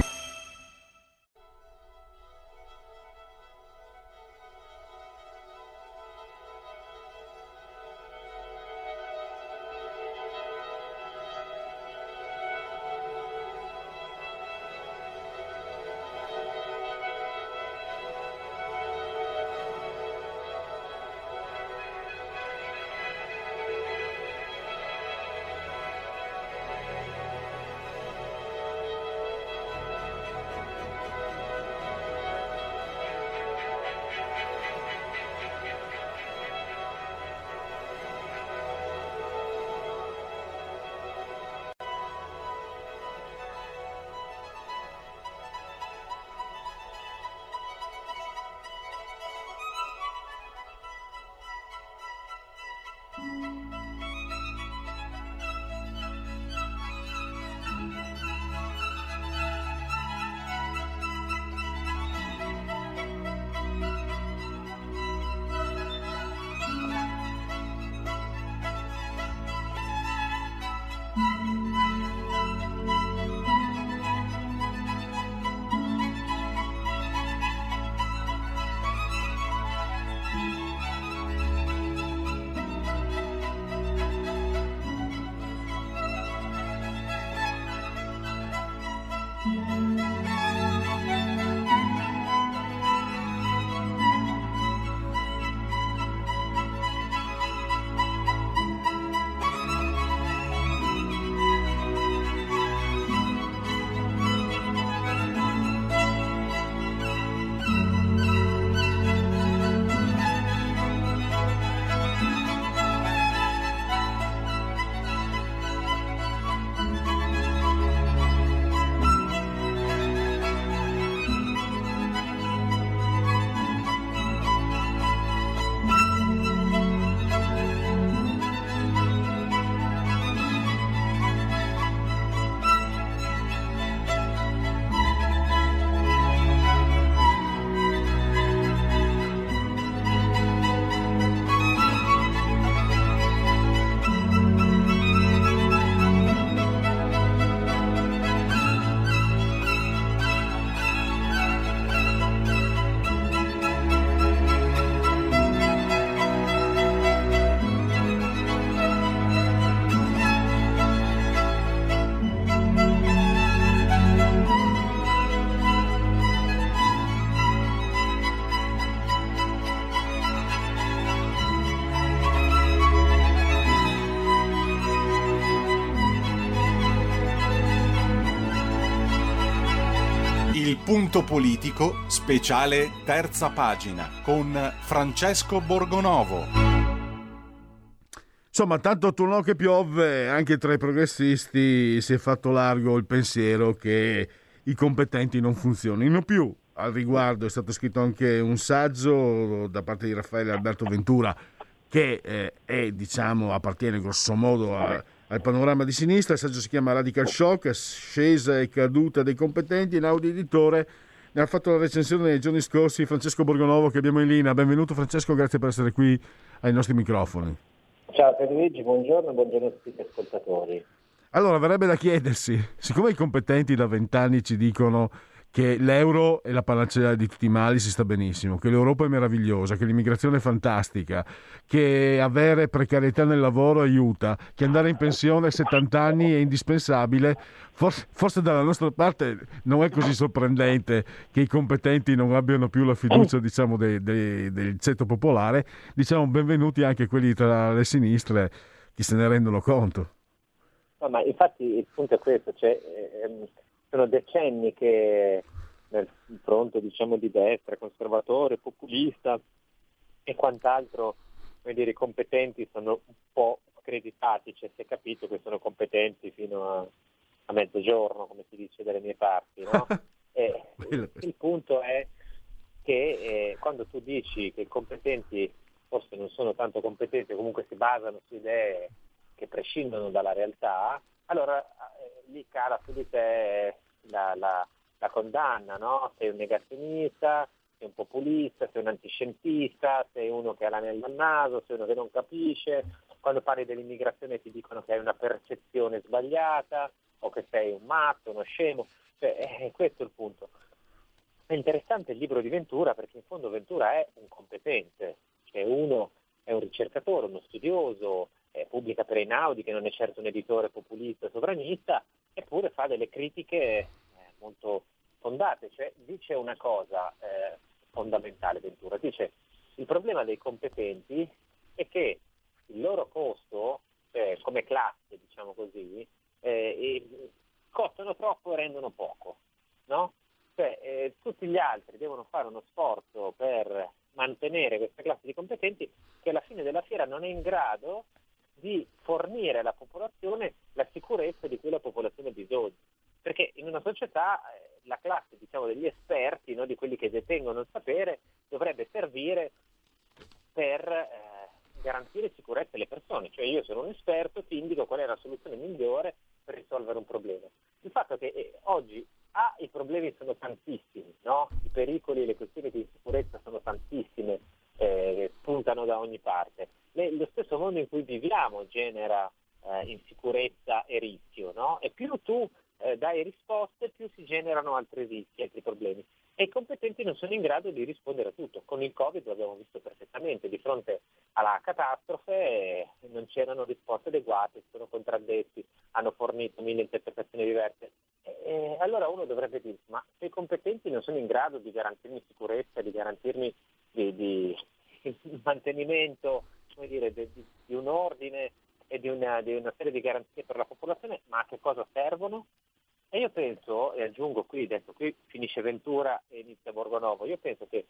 Punto politico, speciale terza pagina, con Francesco Borgonovo. Insomma, tanto tornò che piove, anche tra i progressisti si è fatto largo il pensiero che i competenti non funzionino più. Al riguardo è stato scritto anche un saggio da parte di Raffaele Alberto Ventura che eh, è, diciamo, appartiene grosso modo a- al panorama di sinistra. Il saggio si chiama Radical Shock, scesa e caduta dei competenti. In audio editore ne ha fatto la recensione nei giorni scorsi Francesco Borgonovo che abbiamo in linea. Benvenuto Francesco, grazie per essere qui ai nostri microfoni. Ciao Pierluigi, buongiorno, buongiorno a tutti gli ascoltatori. Allora, verrebbe da chiedersi, siccome i competenti da vent'anni ci dicono che l'euro è la panacea di tutti i mali, si sta benissimo, che l'Europa è meravigliosa, che l'immigrazione è fantastica, che avere precarietà nel lavoro aiuta, che andare in pensione a 70 anni è indispensabile, forse, forse dalla nostra parte non è così sorprendente che i competenti non abbiano più la fiducia diciamo, dei- dei- del ceto popolare, diciamo benvenuti anche quelli tra le sinistre che se ne rendono conto. No, ma infatti il punto è questo, cioè, ehm, sono decenni che nel fronte diciamo, di destra, conservatore, populista e quant'altro, come dire, i competenti sono un po' screditati, cioè si è capito che sono competenti fino a, a mezzogiorno, come si dice dalle mie parti, no? E il punto è che eh, quando tu dici che i competenti forse non sono tanto competenti, comunque si basano su idee che prescindono dalla realtà, allora lì cala su di te la, la- la condanna, no? Sei un negazionista, sei un populista, sei un antiscientista, sei uno che ha l'anello al naso, sei uno che non capisce, quando parli dell'immigrazione ti dicono che hai una percezione sbagliata o che sei un matto, uno scemo, cioè, eh, questo è il punto. È interessante il libro di Ventura perché in fondo Ventura è un competente, cioè uno è un ricercatore, uno studioso, eh, pubblica per Einaudi che non è certo un editore populista e sovranista, eppure fa delle critiche eh, molto fondate, cioè dice una cosa eh, fondamentale Ventura, dice il problema dei competenti è che il loro costo eh, come classe, diciamo così, eh, costano troppo e rendono poco, no? Cioè, eh, tutti gli altri devono fare uno sforzo per mantenere questa classe di competenti che alla fine della fiera non è in grado di fornire alla popolazione la sicurezza di cui la popolazione ha bisogno. Perché in una società eh, la classe diciamo, degli esperti, no, di quelli che detengono il sapere, dovrebbe servire per eh, garantire sicurezza alle persone. Cioè io sono un esperto, ti indico qual è la soluzione migliore per risolvere un problema. Il fatto che eh, oggi ah, i problemi sono tantissimi, no? i pericoli e le questioni di sicurezza sono tantissime, eh, spuntano da ogni parte. Lo stesso mondo in cui viviamo genera eh, insicurezza e rischio, no? e più tu eh, dai risposte più si generano altri rischi, altri problemi. E i competenti non sono in grado di rispondere a tutto. Con il Covid lo abbiamo visto perfettamente, di fronte alla catastrofe eh, non c'erano risposte adeguate, sono contraddetti, hanno fornito mille interpretazioni diverse. E allora uno dovrebbe dire, ma se i competenti non sono in grado di garantirmi sicurezza, di garantirmi di, di, mantenimento dire, di, di, un ordine e di una, di una serie di garanzie per la popolazione, ma a che cosa servono? E io penso, e aggiungo qui, detto qui finisce Ventura e inizia Borgonovo, io penso che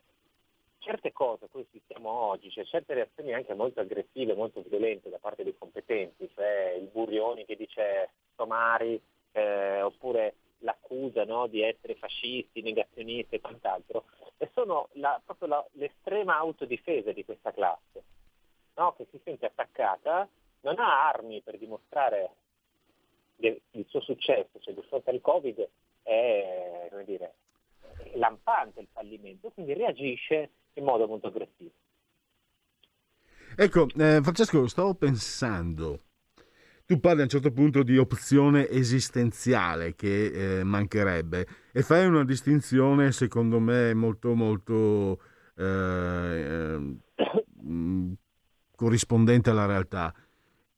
certe cose a cui assistiamo oggi, cioè certe reazioni anche molto aggressive, molto violente da parte dei competenti, cioè il Burioni che dice somari, eh, oppure l'accusa no, di essere fascisti, negazionisti e quant'altro, e sono la, proprio la, l'estrema autodifesa di questa classe, no, che si sente attaccata, non ha armi per dimostrare il suo successo, cioè di fronte al Covid, è dire, lampante il fallimento, quindi reagisce in modo molto aggressivo. Ecco, eh, Francesco, stavo pensando, tu parli a un certo punto di opzione esistenziale che eh, mancherebbe e fai una distinzione secondo me molto molto eh, eh corrispondente alla realtà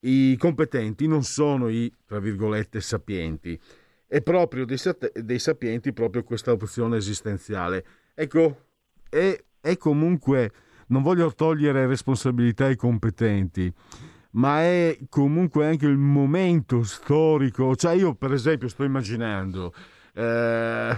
i competenti non sono i, tra virgolette, sapienti. È proprio dei, dei sapienti proprio questa opzione esistenziale. Ecco, è, è comunque, non voglio togliere responsabilità ai competenti, ma è comunque anche il momento storico. Cioè io, per esempio, sto immaginando, eh,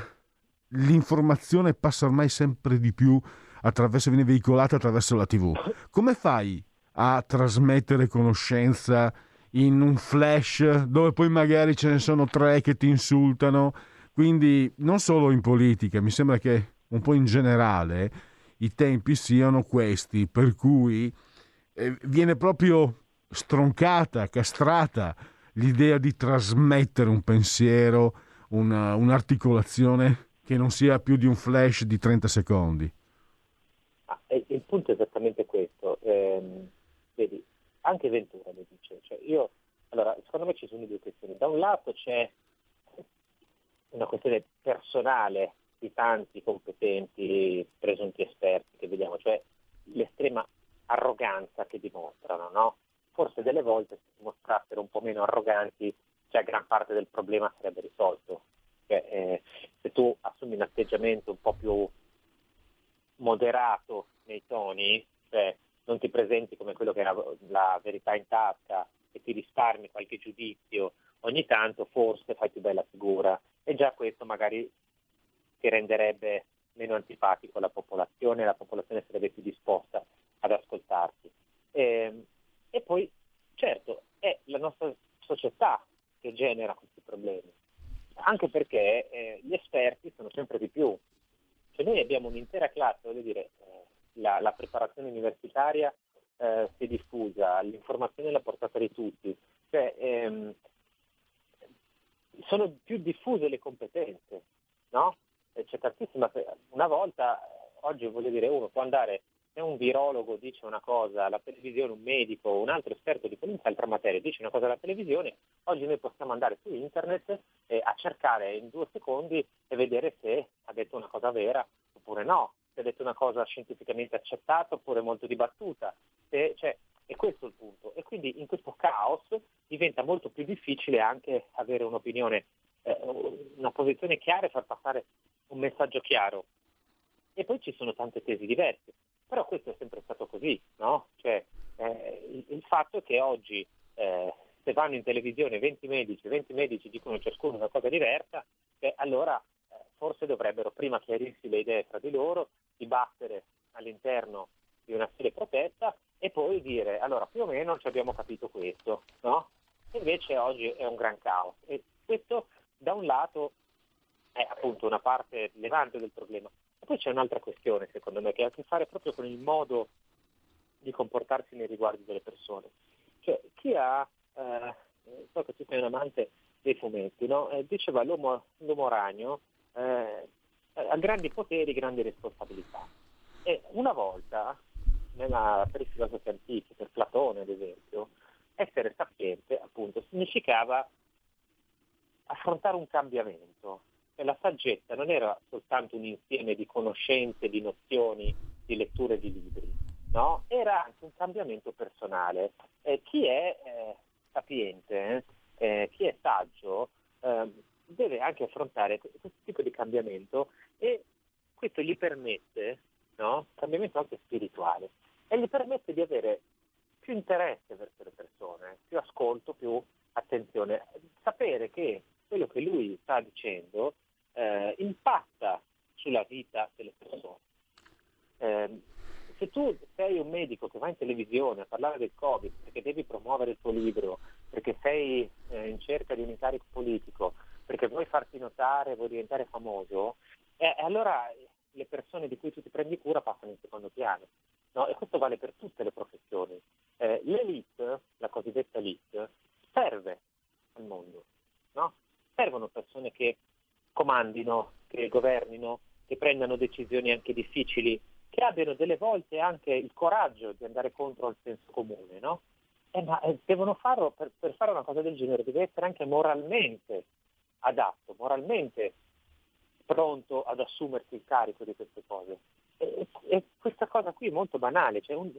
l'informazione passa ormai sempre di più attraverso, viene veicolata attraverso la TV. Come fai a trasmettere conoscenza in un flash dove poi magari ce ne sono tre che ti insultano. Quindi non solo in politica, mi sembra che un po' in generale i tempi siano questi, per cui eh, viene proprio stroncata, castrata l'idea di trasmettere un pensiero, una, un'articolazione che non sia più di un flash di 30 secondi. Ah, il punto è esattamente questo. Eh, Vedi, anche Ventura lo dice. Cioè io, allora, secondo me ci sono due questioni. Da un lato c'è una questione personale di tanti competenti, presunti esperti che vediamo, cioè l'estrema arroganza che dimostrano, no? Forse delle volte se si mostrassero un po' meno arroganti, già gran parte del problema sarebbe risolto. Cioè, eh, se tu assumi un atteggiamento un po' più moderato nei toni, cioè non ti presenti come quello che ha la verità in tasca e ti risparmi qualche giudizio, ogni tanto forse fai più bella figura e già questo magari ti renderebbe meno antipatico alla popolazione la popolazione sarebbe più disposta ad ascoltarti. E, ehm, e poi, certo, è la nostra società che genera questi problemi, anche perché eh, gli esperti sono sempre di più. Cioè noi abbiamo un'intera classe, voglio dire, eh, la, la preparazione universitaria eh, si è diffusa, l'informazione è alla portata di tutti, cioè, ehm, sono più diffuse le competenze, no? C'è tantissima, una volta oggi voglio dire, uno può andare, se un virologo dice una cosa alla televisione, un medico, un altro esperto di qualunque materia dice una cosa alla televisione, oggi noi possiamo andare su internet eh, a cercare in due secondi e vedere se ha detto una cosa vera oppure no, se detto una cosa scientificamente accettata oppure molto dibattuta. Se, cioè, è questo il punto. E quindi in questo caos diventa molto più difficile anche avere un'opinione, eh, una posizione chiara e far passare un messaggio chiaro. E poi ci sono tante tesi diverse. Però questo è sempre stato così, no? Cioè, eh, il, il, fatto che oggi eh, se vanno in televisione 20 medici, 20 medici dicono ciascuno una cosa diversa, eh, allora eh, forse dovrebbero prima chiarirsi le idee tra di loro, dibattere all'interno di una sede protetta e poi dire allora più o meno ci abbiamo capito questo, no? Invece oggi è un gran caos e questo da un lato è appunto una parte rilevante del problema. E poi c'è un'altra questione secondo me che ha a che fare proprio con il modo di comportarsi nei riguardi delle persone. Cioè chi ha, eh, so che tu sei un amante dei fumetti, no? eh, diceva l'uomo, l'uomo ragno eh, ha grandi poteri, grandi responsabilità. E una volta nella, per i filosofi antichi, per Platone ad esempio, essere sapiente appunto significava affrontare un cambiamento. E la saggezza non era soltanto un insieme di conoscenze, di nozioni, di letture di libri, no? era anche un cambiamento personale. Eh, chi è eh, sapiente, eh, chi è saggio, ehm, deve anche affrontare questo tipo di cambiamento e questo gli permette, no? cambiamento anche spirituale, e gli permette di avere più interesse verso le persone, più ascolto, più attenzione, sapere che quello che lui sta dicendo eh, impatta sulla vita delle persone. Eh, se tu sei un medico che va in televisione a parlare del Covid perché devi promuovere il tuo libro, perché sei eh, in cerca di un incarico politico, perché vuoi farti notare, vuoi diventare famoso, eh, allora le persone di cui tu ti prendi cura passano in secondo piano. No? E questo vale per tutte le professioni. Eh, l'elite, la cosiddetta elite, serve al mondo. No? Servono persone che comandino, che governino, che prendano decisioni anche difficili, che abbiano delle volte anche il coraggio di andare contro il senso comune. No? Eh, ma eh, devono farlo, per, per fare una cosa del genere, deve essere anche moralmente adatto, moralmente pronto ad assumersi il carico di queste cose. E, e questa cosa qui è molto banale, cioè un,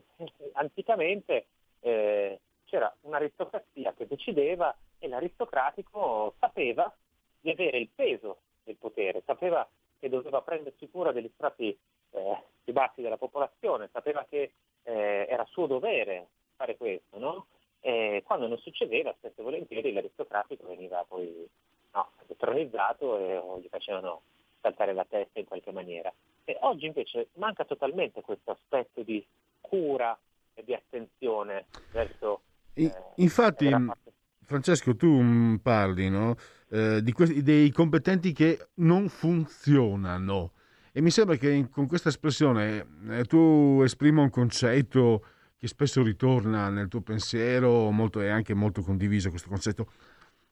anticamente eh, c'era un'aristocrazia che decideva e l'aristocratico sapeva di avere il peso del potere, sapeva che doveva prendersi cura degli strati eh, più bassi della popolazione, sapeva che eh, era suo dovere fare questo, no? E quando non succedeva, spesso e volentieri l'aristocratico veniva poi no, detronizzato e gli facevano saltare la testa in qualche maniera. E oggi invece manca totalmente questo aspetto di cura e di attenzione verso... Eh, Infatti, Francesco, tu mm, parli no? eh, questi, dei competenti che non funzionano e mi sembra che in, con questa espressione eh, tu esprima un concetto che spesso ritorna nel tuo pensiero, molto, è anche molto condiviso questo concetto.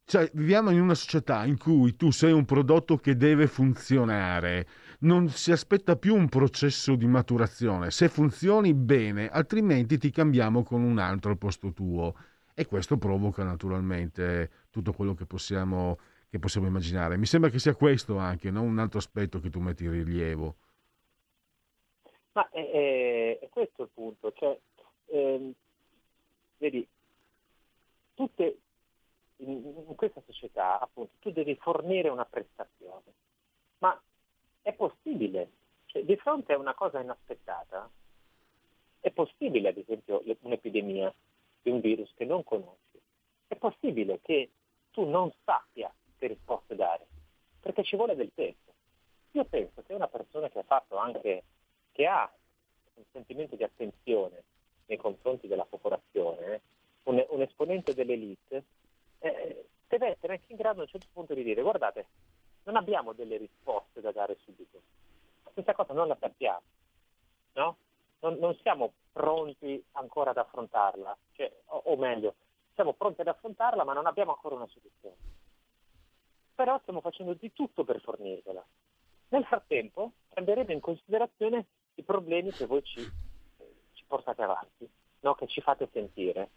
Cioè, viviamo in una società in cui tu sei un prodotto che deve funzionare, non si aspetta più un processo di maturazione. Se funzioni bene, altrimenti ti cambiamo con un altro al posto tuo. E questo provoca naturalmente tutto quello che possiamo, che possiamo immaginare. Mi sembra che sia questo anche, no? un altro aspetto che tu metti in rilievo. Ma è, è, è questo il punto. Cioè, ehm, vedi, tutte, in, in questa società appunto tu devi fornire una prestazione. Ma è possibile, cioè, di fronte a una cosa inaspettata, è possibile ad esempio un'epidemia di un virus che non conosci, è possibile che tu non sappia che risposte dare, perché ci vuole del tempo. Io penso che una persona che ha fatto anche, che ha un sentimento di attenzione nei confronti della popolazione, un, un esponente dell'elite, eh, deve essere anche in grado a un certo punto di dire guardate, non abbiamo delle risposte da dare subito. Questa cosa non la sappiamo, no? Non, non siamo pronti ancora ad affrontarla, cioè, o, o meglio, siamo pronti ad affrontarla ma non abbiamo ancora una soluzione. Però stiamo facendo di tutto per fornirvela. Nel frattempo prenderemo in considerazione i problemi che voi ci, ci portate avanti, no? che ci fate sentire.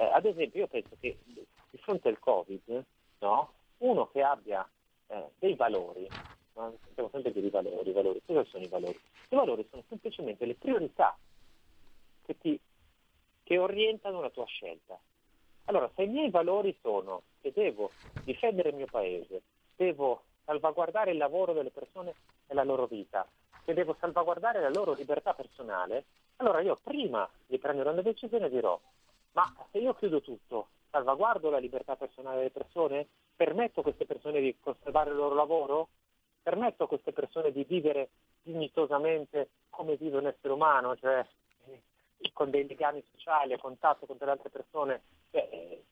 Eh, ad esempio io penso che di fronte al Covid, no? uno che abbia eh, dei valori, no? sentiamo sempre dire i valori, valori, cosa sono i valori? I valori sono semplicemente le priorità che, ti, che orientano la tua scelta. Allora, se i miei valori sono che devo difendere il mio paese, devo salvaguardare il lavoro delle persone e la loro vita, che devo salvaguardare la loro libertà personale, allora io prima di prendere una decisione dirò, ma se io chiudo tutto, salvaguardo la libertà personale delle persone? Permetto a queste persone di conservare il loro lavoro? Permetto a queste persone di vivere dignitosamente come vive un essere umano, cioè eh, con dei legami sociali, a contatto con delle altre persone? Beh,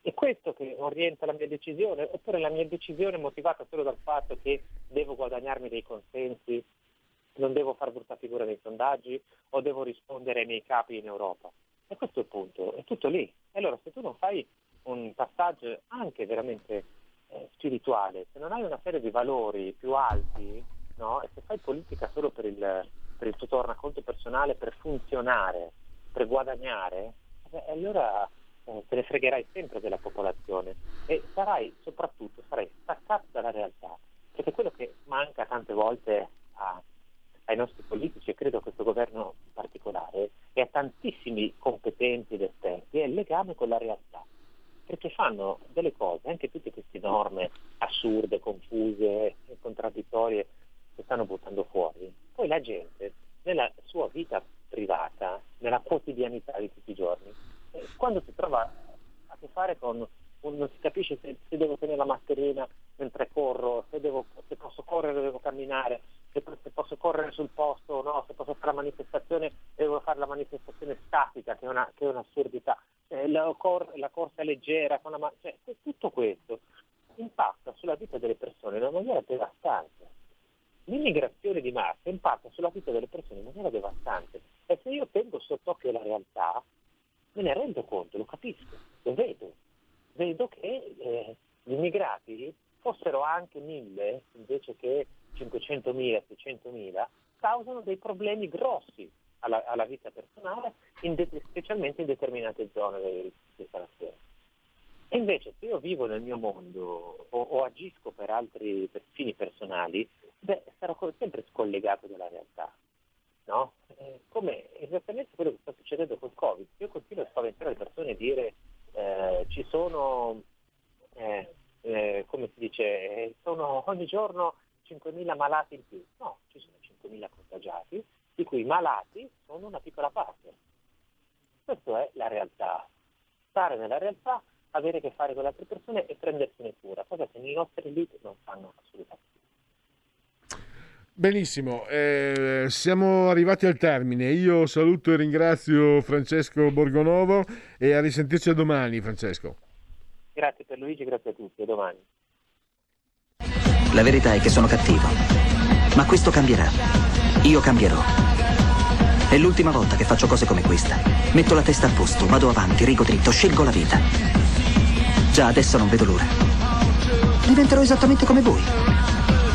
è questo che orienta la mia decisione? Oppure la mia decisione è motivata solo dal fatto che devo guadagnarmi dei consensi, non devo fare brutta figura nei sondaggi o devo rispondere ai miei capi in Europa? E questo è il punto, è tutto lì. E allora se tu non fai un passaggio anche veramente eh, spirituale, se non hai una serie di valori più alti, no? e se fai politica solo per il, per il tuo tornaconto personale, per funzionare, per guadagnare, eh, allora eh, te ne fregherai sempre della popolazione e sarai soprattutto sarai staccato dalla realtà. Perché quello che manca tante volte a, ai nostri politici, e credo a questo governo in particolare, e a tantissimi competenti ed esperti, è il legame con la realtà. Perché fanno delle cose, anche tutte queste norme assurde, confuse contraddittorie che stanno buttando fuori. Poi la gente, nella sua vita privata, nella quotidianità di tutti i giorni, eh, quando si trova a che fare con non si capisce se, se, devo tenere la mascherina mentre corro, se, devo, se posso correre o devo camminare, se, se, posso correre sul posto o no, se posso fare la manifestazione devo fare la manifestazione statica, che è, una, che è un'assurdità. Eh, la, cor, la, corsa leggera, la, cioè, tutto questo impatta sulla vita delle persone in una maniera devastante. L'immigrazione di massa impatta sulla vita delle persone in maniera devastante. E se io tengo sott'occhio la realtà, me ne rendo conto, lo capisco, lo vedo vedo che eh, gli immigrati fossero anche mille invece che 500.000, 600.000, causano dei problemi grossi alla, alla vita personale, in de- specialmente in determinate zone di installazione. E invece se io vivo nel mio mondo o, o agisco per altri per fini personali, beh, sarò sempre scollegato dalla realtà. No? Eh, come esattamente quello che sta succedendo col Covid. Io continuo a spaventare le persone e dire eh, ci sono, eh, eh, come si dice, eh, sono ogni giorno 5.000 malati in più. No, ci sono 5.000 contagiati, di cui i malati sono una piccola parte. Questa è la realtà. Stare nella realtà, avere a che fare con le altre persone e prendersene cura, cosa che i nostri elite non fanno assolutamente. Benissimo, eh, siamo arrivati al termine. Io saluto e ringrazio Francesco Borgonovo e a risentirci a domani, Francesco. Grazie per Luigi, grazie a tutti, a domani. La verità è che sono cattivo, ma questo cambierà. Io cambierò. È l'ultima volta che faccio cose come questa. Metto la testa a posto, vado avanti, rigo dritto, scelgo la vita. Già adesso non vedo l'ora. Diventerò esattamente come voi.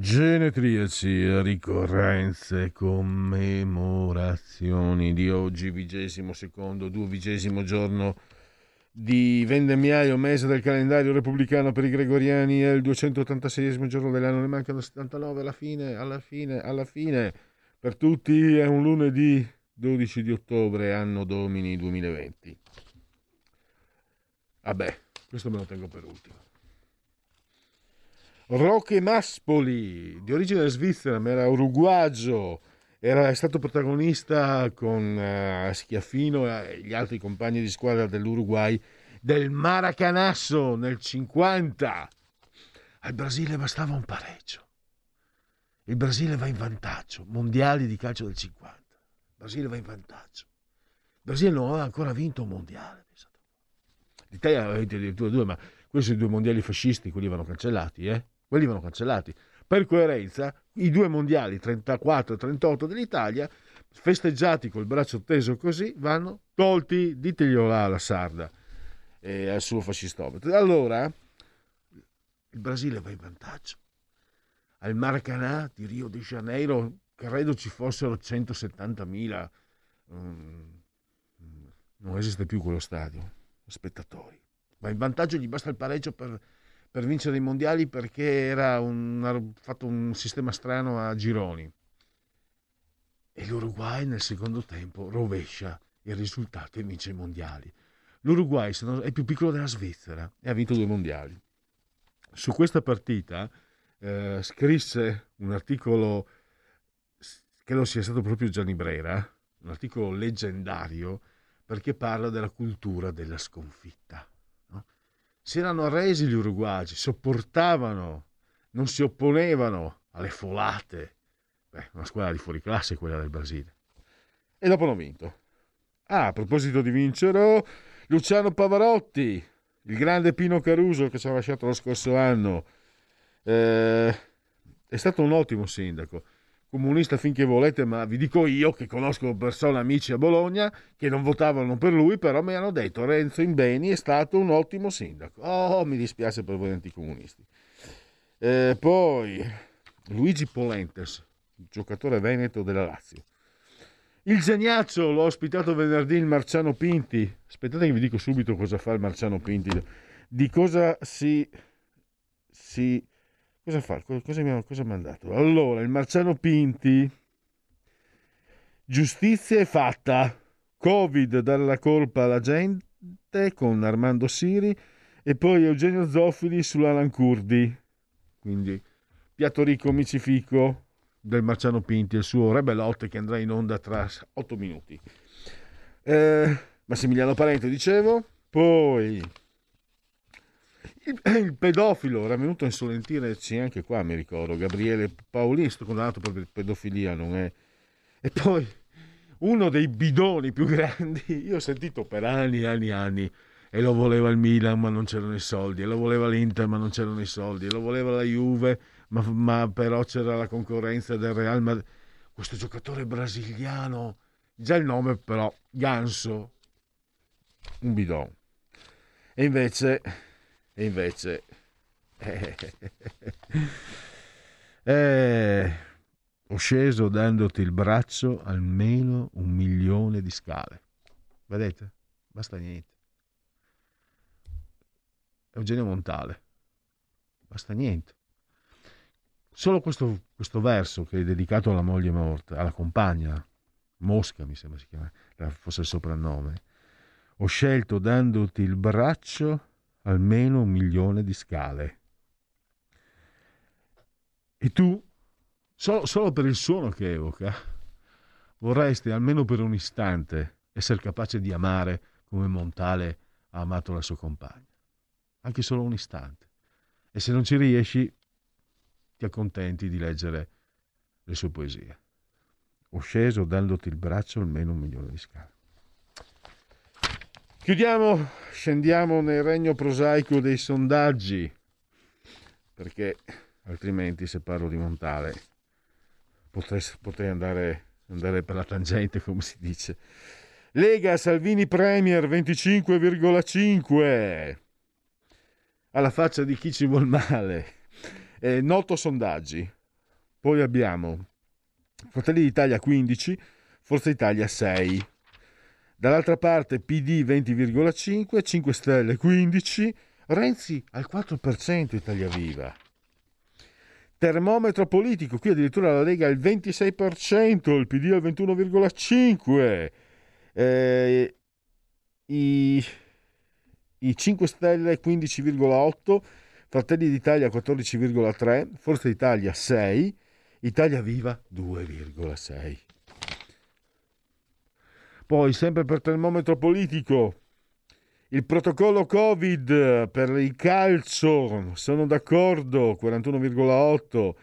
Genetriaci, ricorrenze, commemorazioni di oggi, vigesimo secondo, duovigesimo giorno di vendemmiaio, mese del calendario repubblicano per i gregoriani, è il 286 giorno dell'anno, ne mancano 79 alla fine, alla fine, alla fine. Per tutti è un lunedì 12 di ottobre, anno domini 2020. Vabbè, questo me lo tengo per ultimo. Roque Maspoli, di origine svizzera, ma era uruguagio, era, è stato protagonista con uh, Schiaffino e gli altri compagni di squadra dell'Uruguay del Maracanasso nel 50. Al Brasile bastava un pareggio. Il Brasile va in vantaggio, mondiali di calcio del 50. Brasile va in vantaggio. Il Brasile non aveva ancora vinto un mondiale. L'Italia aveva vinto addirittura due, ma questi due mondiali fascisti, quelli vanno cancellati, eh? Quelli vanno cancellati. Per coerenza, i due mondiali 34 e 38 dell'Italia, festeggiati col braccio teso così, vanno tolti, diteglielo là alla sarda e al suo fascistometro. Allora, il Brasile va in vantaggio. Al Maracanã di Rio de Janeiro credo ci fossero 170.000, um, non esiste più quello stadio, spettatori. Va in vantaggio, gli basta il pareggio per, per vincere i mondiali perché era un, fatto un sistema strano a gironi. E l'Uruguay nel secondo tempo rovescia il risultato e vince i mondiali. L'Uruguay è più piccolo della Svizzera e ha vinto due mondiali. Su questa partita eh, scrisse un articolo, credo sia stato proprio Gianni Brera, un articolo leggendario perché parla della cultura della sconfitta. Si erano arresi gli uruguagi, sopportavano, non si opponevano alle folate. Beh, una squadra di fuori classe quella del Brasile. E dopo hanno vinto. Ah, a proposito di vincere, Luciano Pavarotti, il grande Pino Caruso che ci ha lasciato lo scorso anno, eh, è stato un ottimo sindaco. Comunista finché volete, ma vi dico io che conosco persone, amici a Bologna, che non votavano per lui, però mi hanno detto Renzo Imbeni è stato un ottimo sindaco. Oh, mi dispiace per voi anticomunisti. Eh, poi Luigi Polentes, giocatore veneto della Lazio. Il Geniaccio l'ho ospitato venerdì il Marciano Pinti. Aspettate che vi dico subito cosa fa il Marciano Pinti. Di cosa si... si cosa fa? Cosa mi ha, mandato? Allora, il Marciano Pinti... Giustizia è fatta. Covid dare la colpa alla gente con Armando Siri e poi Eugenio Zoffili sull'Alan Curdi. Quindi piatto ricco, micifico, del Marciano Pinti, il suo Rebellotte che andrà in onda tra 8 minuti. Eh, Massimiliano Parente, dicevo, poi il, il, pedofilo era venuto a insolentirci anche qua, mi ricordo, Gabriele Paolini, sto condannato per pedofilia, non è... E poi uno dei bidoni più grandi, io ho sentito per anni e anni e anni, e lo voleva il Milan ma non c'erano i soldi, e lo voleva l'Inter ma non c'erano i soldi, e lo voleva la Juve ma, ma però c'era la concorrenza del Real Madrid. Questo giocatore brasiliano, già il nome però, Ganso, un bidon. E invece, e invece, eh, eh, ho sceso dandoti il braccio almeno un milione di scale. Vedete? Basta niente. Eugenio Montale. Basta niente. Solo questo, questo, verso che è dedicato alla moglie morta, alla compagna, Mosca mi sembra si chiama, fosse il soprannome. Ho scelto dandoti il braccio almeno un milione di scale. E tu, solo, solo per il suono che evoca, vorresti almeno per un istante essere capace di amare come Montale ha amato la sua compagna. Anche solo un istante. E se non ci riesci, ti accontenti di leggere le sue poesie. Ho sceso dandoti il braccio almeno un milione di scale. Chiudiamo, scendiamo nel regno prosaico dei sondaggi, perché altrimenti se parlo di Montale potrei, potrei andare, andare per la tangente, come si dice. Lega Salvini Premier 25,5 alla faccia di chi ci vuol male. Eh, noto sondaggi. Poi abbiamo Fratelli d'Italia 15, Forza Italia 6. Dall'altra parte PD 20,5, 5 Stelle 15, Renzi al 4% Italia Viva. Termometro politico, qui addirittura la Lega al 26%, il PD al 21,5%. Eh, i, I 5 Stelle 15,8%. Fratelli d'Italia 14,3, Forza Italia 6, Italia Viva 2,6. Poi, sempre per termometro politico, il protocollo Covid per il calcio, sono d'accordo, 41,8,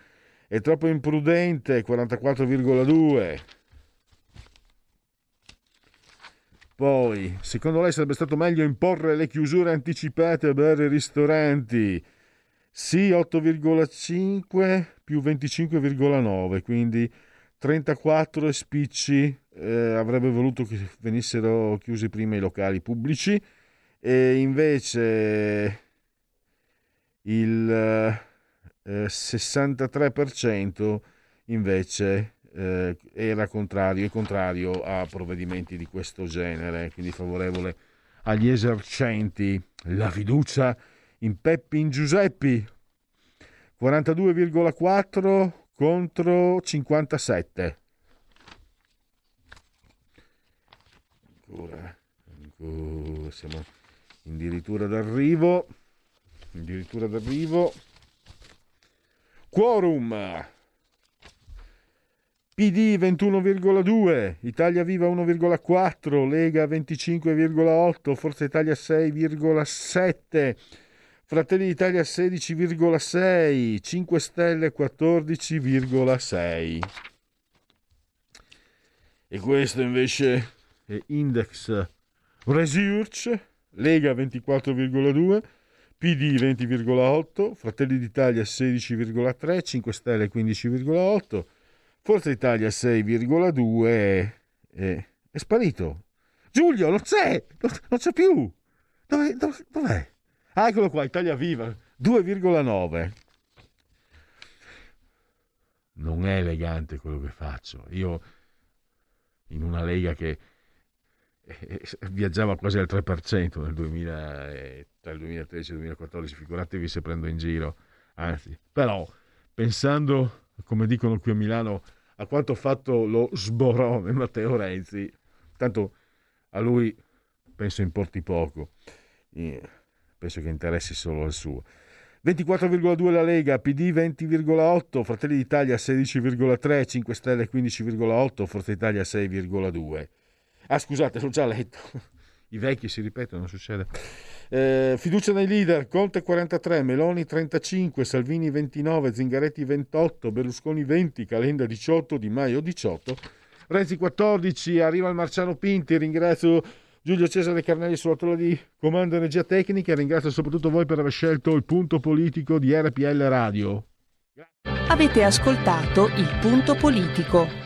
è troppo imprudente, 44,2. Poi, secondo lei sarebbe stato meglio imporre le chiusure anticipate a bar e ristoranti? Sì, 8,5 più 25,9, quindi 34 spicci eh, avrebbe voluto che venissero chiusi prima i locali pubblici e invece il eh, 63% invece eh, era contrario, contrario a provvedimenti di questo genere, quindi favorevole agli esercenti. La fiducia in Peppi in Giuseppi 42,4 contro 57. Ancora, ancora siamo addirittura d'arrivo. Addirittura d'arrivo. Quorum. PD 21,2, Italia Viva 1,4, Lega 25,8, Forza Italia 6,7, Fratelli d'Italia 16,6, 5 Stelle 14,6. E questo invece Index Research, Lega 24,2, PD 20,8, Fratelli d'Italia 16,3, 5 Stelle 15,8, Forza Italia 6,2 è, è, sparito. Giulio, non c'è, non, c'è più. Dove, dov'è? Ah, eccolo qua, Italia Viva, 2,9. Non è elegante quello che faccio. Io, in una lega che viaggiava quasi al 3% nel 2000, eh, tra il 2013 e il 2014, figuratevi se prendo in giro. Anzi, però, pensando come dicono qui a Milano, a quanto ha fatto lo sborone Matteo Renzi, tanto a lui penso importi poco, penso che interessi solo il suo. 24,2 la Lega, PD 20,8, Fratelli d'Italia 16,3, 5 Stelle 15,8, Forza Italia 6,2. Ah scusate, l'ho già letto. I vecchi si ripetono, non succede. Eh, fiducia nei leader, Conte 43, Meloni 35, Salvini 29, Zingaretti 28, Berlusconi 20, Calenda 18, Di Maio 18, Renzi 14, arriva il Marciano Pinti, ringrazio Giulio Cesare Carnelli sulla tolla di comando energia tecnica, ringrazio soprattutto voi per aver scelto il punto politico di RPL Radio. Avete ascoltato il punto politico.